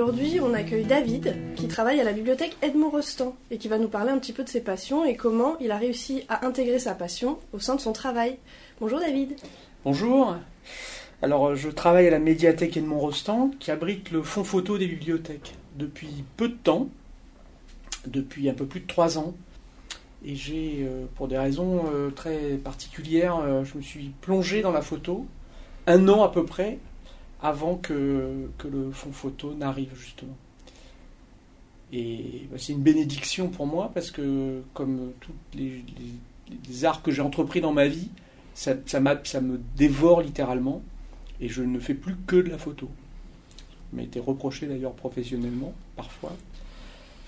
Aujourd'hui, on accueille David, qui travaille à la bibliothèque Edmond Rostand, et qui va nous parler un petit peu de ses passions et comment il a réussi à intégrer sa passion au sein de son travail. Bonjour David. Bonjour. Alors, euh, je travaille à la médiathèque Edmond Rostand, qui abrite le fonds photo des bibliothèques depuis peu de temps, depuis un peu plus de trois ans. Et j'ai, euh, pour des raisons euh, très particulières, je me suis plongé dans la photo un an à peu près avant que, que le fonds photo n'arrive justement. Et bah, c'est une bénédiction pour moi parce que comme tous les, arts que j'ai entrepris dans ma vie, ça, ça, me dévore littéralement et je ne fais plus que de la photo. M'a été reproché d'ailleurs professionnellement parfois.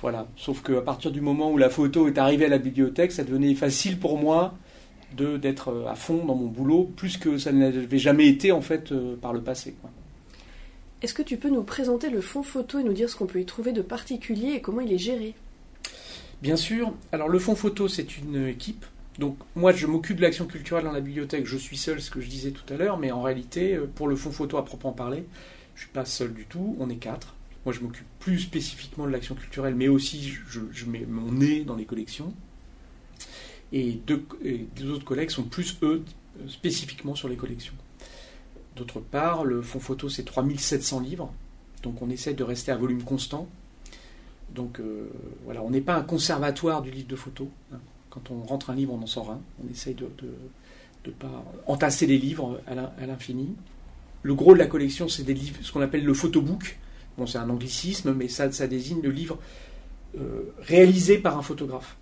Voilà. Sauf qu'à partir du moment où la photo est arrivée à la bibliothèque, ça devenait facile pour moi de d'être euh, à fond dans mon boulot, plus que ça ne l'avait jamais été en fait euh, par le passé. Est-ce que tu peux nous présenter le fonds photo et nous dire ce qu'on peut y trouver de particulier et comment il est géré? Bien sûr. Alors le fonds photo, c'est une équipe. Donc moi, je m'occupe de l'action culturelle dans la bibliothèque. Je suis seul, ce que je disais tout à l'heure, mais en réalité, euh, pour le fonds photo à proprement parler, je suis pas seul du tout. On est quatre. Moi, je m'occupe plus spécifiquement de l'action culturelle, mais aussi je, mets mon nez dans les collections. Et deux, autres collègues sont plus eux spécifiquement sur les collections. D'autre part, le fonds photo, c'est 3700 livres. Donc on essaie de rester à volume constant. Donc euh, voilà, on n'est pas un conservatoire du livre de photo. hein. Quand on rentre un livre, on en sort un. On essaye de ne pas entasser les livres à l'in- à l'infini. Le gros de la collection, c'est des livres, ce qu'on appelle le photobook. Bon, c'est un anglicisme, mais ça, ça désigne le livre euh, réalisé par un photographe.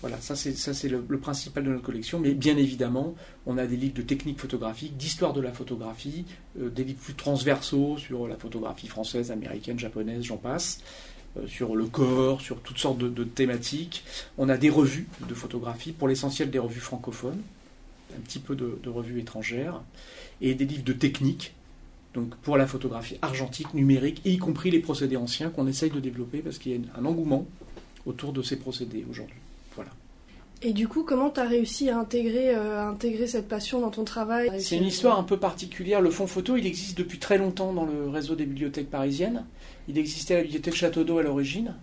Voilà, ça c'est le, principal de notre collection. Mais bien évidemment, on a des livres de technique photographique, d'histoire de la photographie, euh, des livres plus transversaux sur la photographie française, américaine, japonaise, j'en passe, euh, sur le corps, sur toutes sortes de, thématiques. On a des revues de photographie, pour l'essentiel des revues francophones, un petit peu de, revues étrangères, et des livres de technique. Donc pour la photographie argentique, numérique, y compris les procédés anciens qu'on essaye de développer parce qu'il y a un engouement autour de ces procédés aujourd'hui. Et du coup, comment tu as réussi à intégrer, euh, à intégrer cette passion dans ton travail C'est une histoire un peu particulière. Le fonds photo, il existe depuis très longtemps dans le réseau des bibliothèques parisiennes. Il existait à la bibliothèque Château d'Eau à l'origine.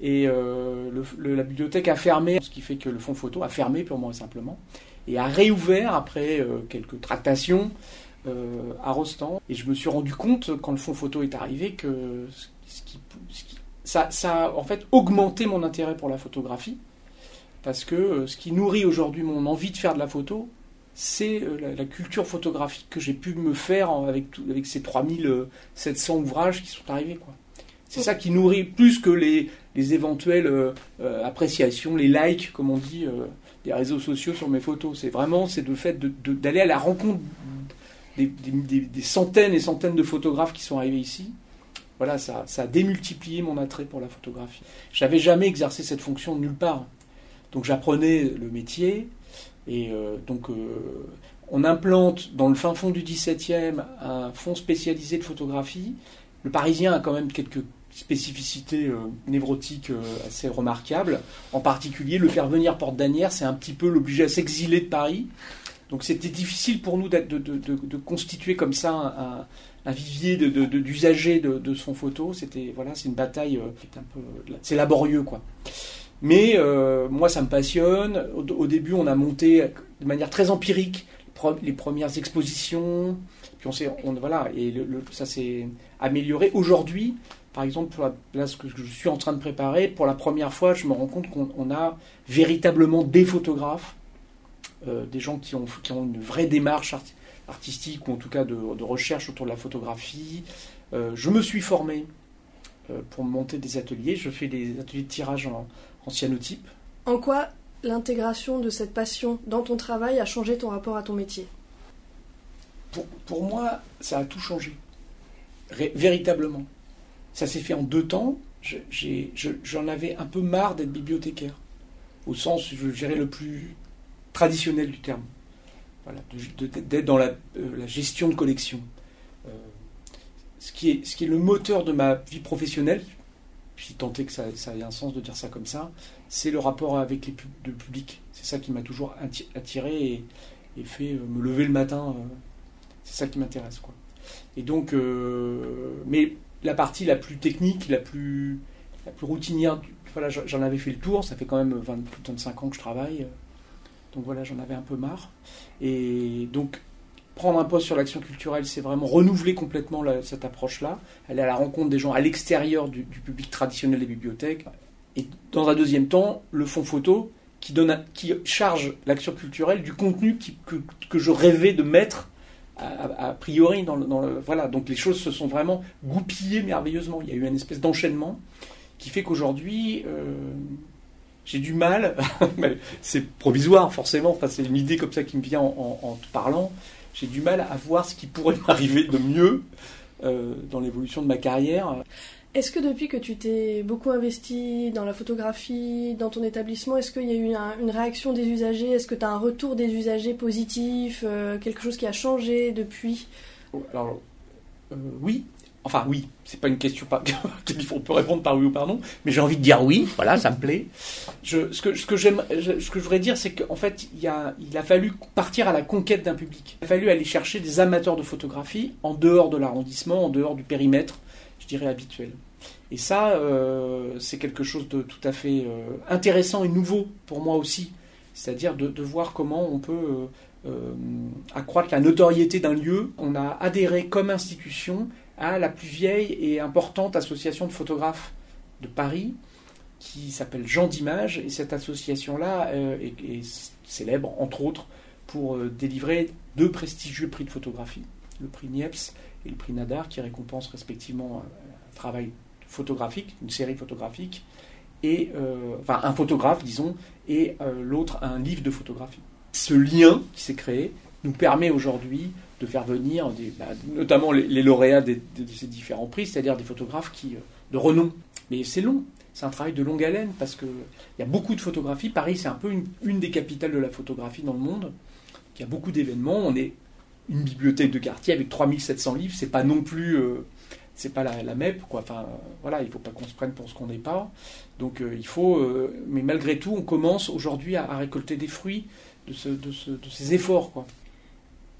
Et euh, le- le- la bibliothèque a fermé, ce qui fait que le fonds photo a fermé purement et simplement. Et a réouvert après euh, quelques tractations euh, à Rostand. Et je me suis rendu compte, quand le fonds photo est arrivé, que ce qui- ce qui- ça, ça a en fait augmenté mon intérêt pour la photographie. Parce que euh, ce qui nourrit aujourd'hui mon envie de faire de la photo, c'est euh, la, culture photographique que j'ai pu me faire avec, tout- avec ces 3700 ouvrages qui sont arrivés. C'est ça qui nourrit plus que les, les éventuelles euh, euh, appréciations, les likes, comme on dit, euh, des réseaux sociaux sur mes photos. C'est vraiment c'est le fait d'aller à la rencontre des, des, centaines et centaines de photographes qui sont arrivés ici. Voilà, ça, ça a démultiplié mon attrait pour la photographie. J'avais jamais exercé cette fonction nulle part. Donc j'apprenais le métier et euh, donc euh, on implante dans le fin fond du 17e un fonds spécialisé de photographie. Le Parisien a quand même quelques spécificités euh, névrotiques assez remarquables. En particulier, le faire venir porte d'Anière, c'est un petit peu l'obliger à s'exiler de Paris. Donc c'était difficile pour nous de, constituer comme ça un, vivier d'usagers de, son photo. C'était voilà, c'est une bataille, c'est laborieux quoi. Mais euh, moi, ça me passionne. Au, début, on a monté de manière très empirique les premières expositions. Puis on s'est, voilà, et ça s'est amélioré. Aujourd'hui, par exemple, là, ce que je suis en train de préparer, pour la première fois, je me rends compte qu'on a véritablement des photographes, euh, des gens qui ont, qui ont une vraie démarche artistique ou en tout cas de, recherche autour de la photographie. Euh, je me suis formé pour monter des ateliers. Je fais des ateliers de tirage en, cyanotype. En quoi l'intégration de cette passion dans ton travail a changé ton rapport à ton métier? Pour, moi, ça a tout changé. véritablement. Ça s'est fait en deux temps. J'en avais un peu marre d'être bibliothécaire, au sens, je dirais, le plus traditionnel du terme. Voilà, d'être dans la, euh, gestion de collection. Euh, ce, qui est, ce qui est le moteur de ma vie professionnelle, puis tenter que ça, ait un sens de dire ça comme ça, c'est le rapport avec les le public. C'est ça qui m'a toujours attiré et, fait euh, me lever le matin. Euh, c'est ça qui m'intéresse. Et donc, euh, mais la partie la plus technique, la plus, la plus routinière, voilà, j'en avais fait le tour, ça fait quand même 20, plus de 25 ans que je travaille. Donc voilà, j'en avais un peu marre. Et donc, prendre un poste sur l'action culturelle, c'est vraiment renouveler complètement cette approche-là, aller à la rencontre des gens à l'extérieur du, public traditionnel des bibliothèques. Et dans un deuxième temps, le fonds photo qui, charge l'action culturelle du contenu que, je rêvais de mettre a, priori Voilà, donc les choses se sont vraiment goupillées merveilleusement. Il y a eu une espèce d'enchaînement qui fait qu'aujourd'hui... Euh, j'ai du mal, c'est provisoire forcément, enfin, c'est une idée comme ça qui me vient en te parlant, j'ai du mal à voir ce qui pourrait m'arriver de mieux euh, dans l'évolution de ma carrière. Est-ce que depuis que tu t'es beaucoup investi dans la photographie, dans ton établissement, est-ce qu'il y a eu une réaction des usagers? Est-ce que tu as un retour des usagers positif euh, Quelque chose qui a changé depuis? Alors, euh, oui, Enfin, oui, c'est pas une question on peut répondre par oui ou par non, mais j'ai envie de dire oui, voilà, ça me plaît. Ce, que, ce, je voudrais dire, c'est qu'en fait, il, a, fallu partir à la conquête d'un public. Il a fallu aller chercher des amateurs de photographie en dehors de l'arrondissement, en dehors du périmètre, je dirais, habituel. Et ça, euh, c'est quelque chose de tout à fait euh, intéressant et nouveau pour moi aussi. C'est-à-dire de, de, voir comment on peut euh, accroître la notoriété d'un lieu. On a adhéré comme institution à la plus vieille et importante association de photographes de Paris, qui s'appelle Jean d'Image, et cette association-là euh, est, célèbre, entre autres, pour euh, délivrer deux prestigieux prix de photographie, le prix Niepce et le prix Nadar, qui récompensent respectivement un travail photographique, une série photographique, et euh, enfin un photographe, disons, et l'autre un livre de photographie. Ce lien qui s'est créé nous permet aujourd'hui de faire venir bah, notamment les, lauréats de, ces différents prix, c'est-à-dire des photographes qui, euh, de renom. Mais c'est long, c'est un travail de longue haleine parce qu'il y a beaucoup de photographies. Paris, c'est un peu une, des capitales de la photographie dans le monde. Il y a beaucoup d'événements. On est une bibliothèque de quartier avec 3700 livres. C'est pas non plus. Euh, c'est pas la, MEP, quoi. Enfin, voilà, il faut pas qu'on se prenne pour ce qu'on n'est pas. Donc, euh, il faut. mais malgré tout, on commence aujourd'hui à, récolter des fruits de, de, de ces efforts, quoi.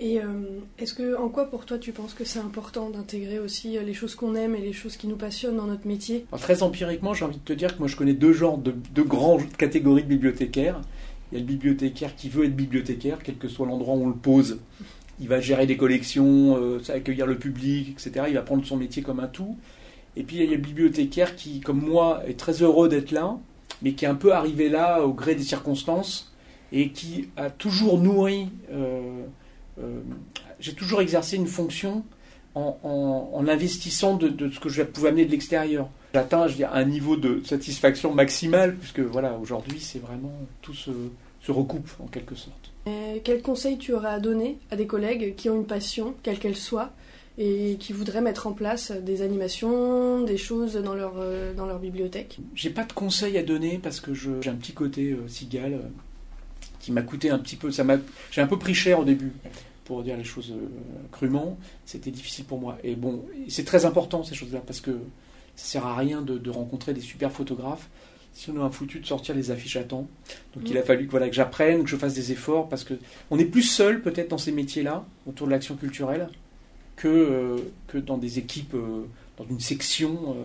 Et euh, est-ce que, en quoi pour toi tu penses que c'est important d'intégrer aussi euh, les choses qu'on aime et les choses qui nous passionnent dans notre métier? Très empiriquement, j'ai envie de te dire que moi je connais deux genres de, deux grandes catégories de bibliothécaires. Il y a le bibliothécaire qui veut être bibliothécaire, quel que soit l'endroit où on le pose. Il va gérer des collections, euh, accueillir le public, etc. Il va prendre son métier comme un tout. Et puis il y a le bibliothécaire qui, comme moi, est très heureux d'être là, mais qui est un peu arrivé là au gré des circonstances et qui a toujours nourri j'ai toujours exercé une fonction en, investissant de, ce que je pouvais amener de l'extérieur. J'atteins un niveau de satisfaction maximale, puisque voilà, aujourd'hui, c'est vraiment tout se se recoupent en quelque sorte. Et quel conseil tu aurais à donner à des collègues qui ont une passion, quelle qu'elle soit, et qui voudraient mettre en place des animations, des choses dans leur, euh, dans leur bibliothèque? J'ai pas de conseils à donner parce que j'ai un petit côté euh, cigale euh, qui m'a coûté un petit peu. Ça m'a, j'ai un peu pris cher au début, pour dire les choses euh, crûment. C'était difficile pour moi. Et bon, c'est très important ces choses-là parce que ça sert à rien de, de rencontrer des super photographes si on a foutu de sortir les affiches à temps. Donc il a fallu que, voilà, que j'apprenne, que je fasse des efforts parce que on est plus seul peut-être dans ces métiers-là autour de l'action culturelle que, euh, que dans des équipes, euh, dans une section euh,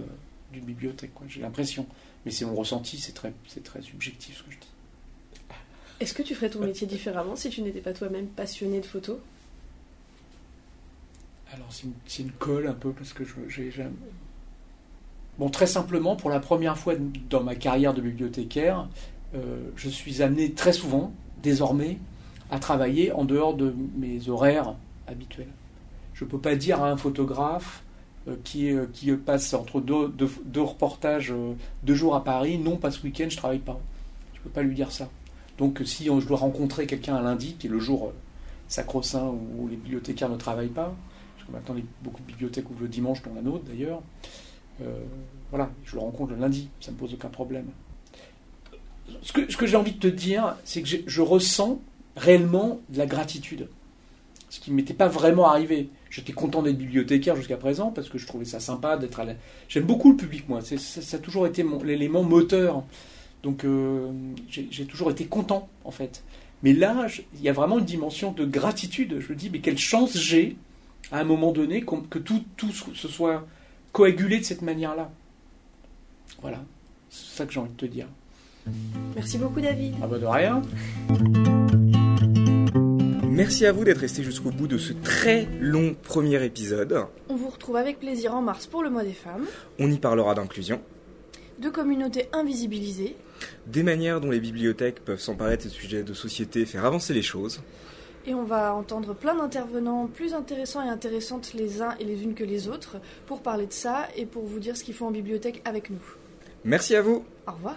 d'une bibliothèque. quoi. J'ai l'impression. Mais c'est mon ressenti, c'est très, c'est très subjectif ce que je dis. Est-ce que tu ferais ton métier différemment si tu n'étais pas toi-même passionné de photo Alors c'est une, colle un peu parce que je, j'ai, Bon, très simplement, pour la première fois dans ma carrière de bibliothécaire, euh, je suis amené très souvent, désormais, à travailler en dehors de mes horaires habituels. Je ne peux pas dire à un photographe euh, qui, est- qui passe entre deux, deux- reportages, euh, deux jours à Paris, non, pas ce week-end, je travaille pas. Je ne peux pas lui dire ça. Donc si je dois rencontrer quelqu'un un lundi, qui est le jour euh, sacro-saint où les bibliothécaires ne travaillent pas, parce que maintenant beaucoup de bibliothèques ouvrent le dimanche, dont la nôtre d'ailleurs, euh, voilà, je le rencontre le lundi, ça ne me pose aucun problème. Ce que, j'ai envie de te dire, c'est que je ressens réellement de la gratitude. Ce qui ne m'était pas vraiment arrivé. J'étais content d'être bibliothécaire jusqu'à présent parce que je trouvais ça sympa d'être à la... J'aime beaucoup le public, moi. Ça a toujours été mon- l'élément moteur. Donc euh, j'ai toujours été content, en fait. Mais là, il y a vraiment une dimension de gratitude. Je me dis, mais quelle chance j'ai, à un moment donné, que tout, tout se soit coagulé de cette manière-là. Voilà, c'est ça que j'ai envie de te dire. Merci beaucoup David. Ah bah de rien. Merci à vous d'être restés jusqu'au bout de ce très long premier épisode. On vous retrouve avec plaisir en mars pour le mois des femmes, On y parlera d'inclusion, de communautés invisibilisées, des manières dont les bibliothèques peuvent s'emparer de ces sujets de société faire avancer les choses. et on va entendre plein d'intervenants plus intéressants et intéressantes les uns et les unes que les autres pour parler de ça et pour vous dire ce qu'ils font en bibliothèque avec nous. Merci à vous Au revoir.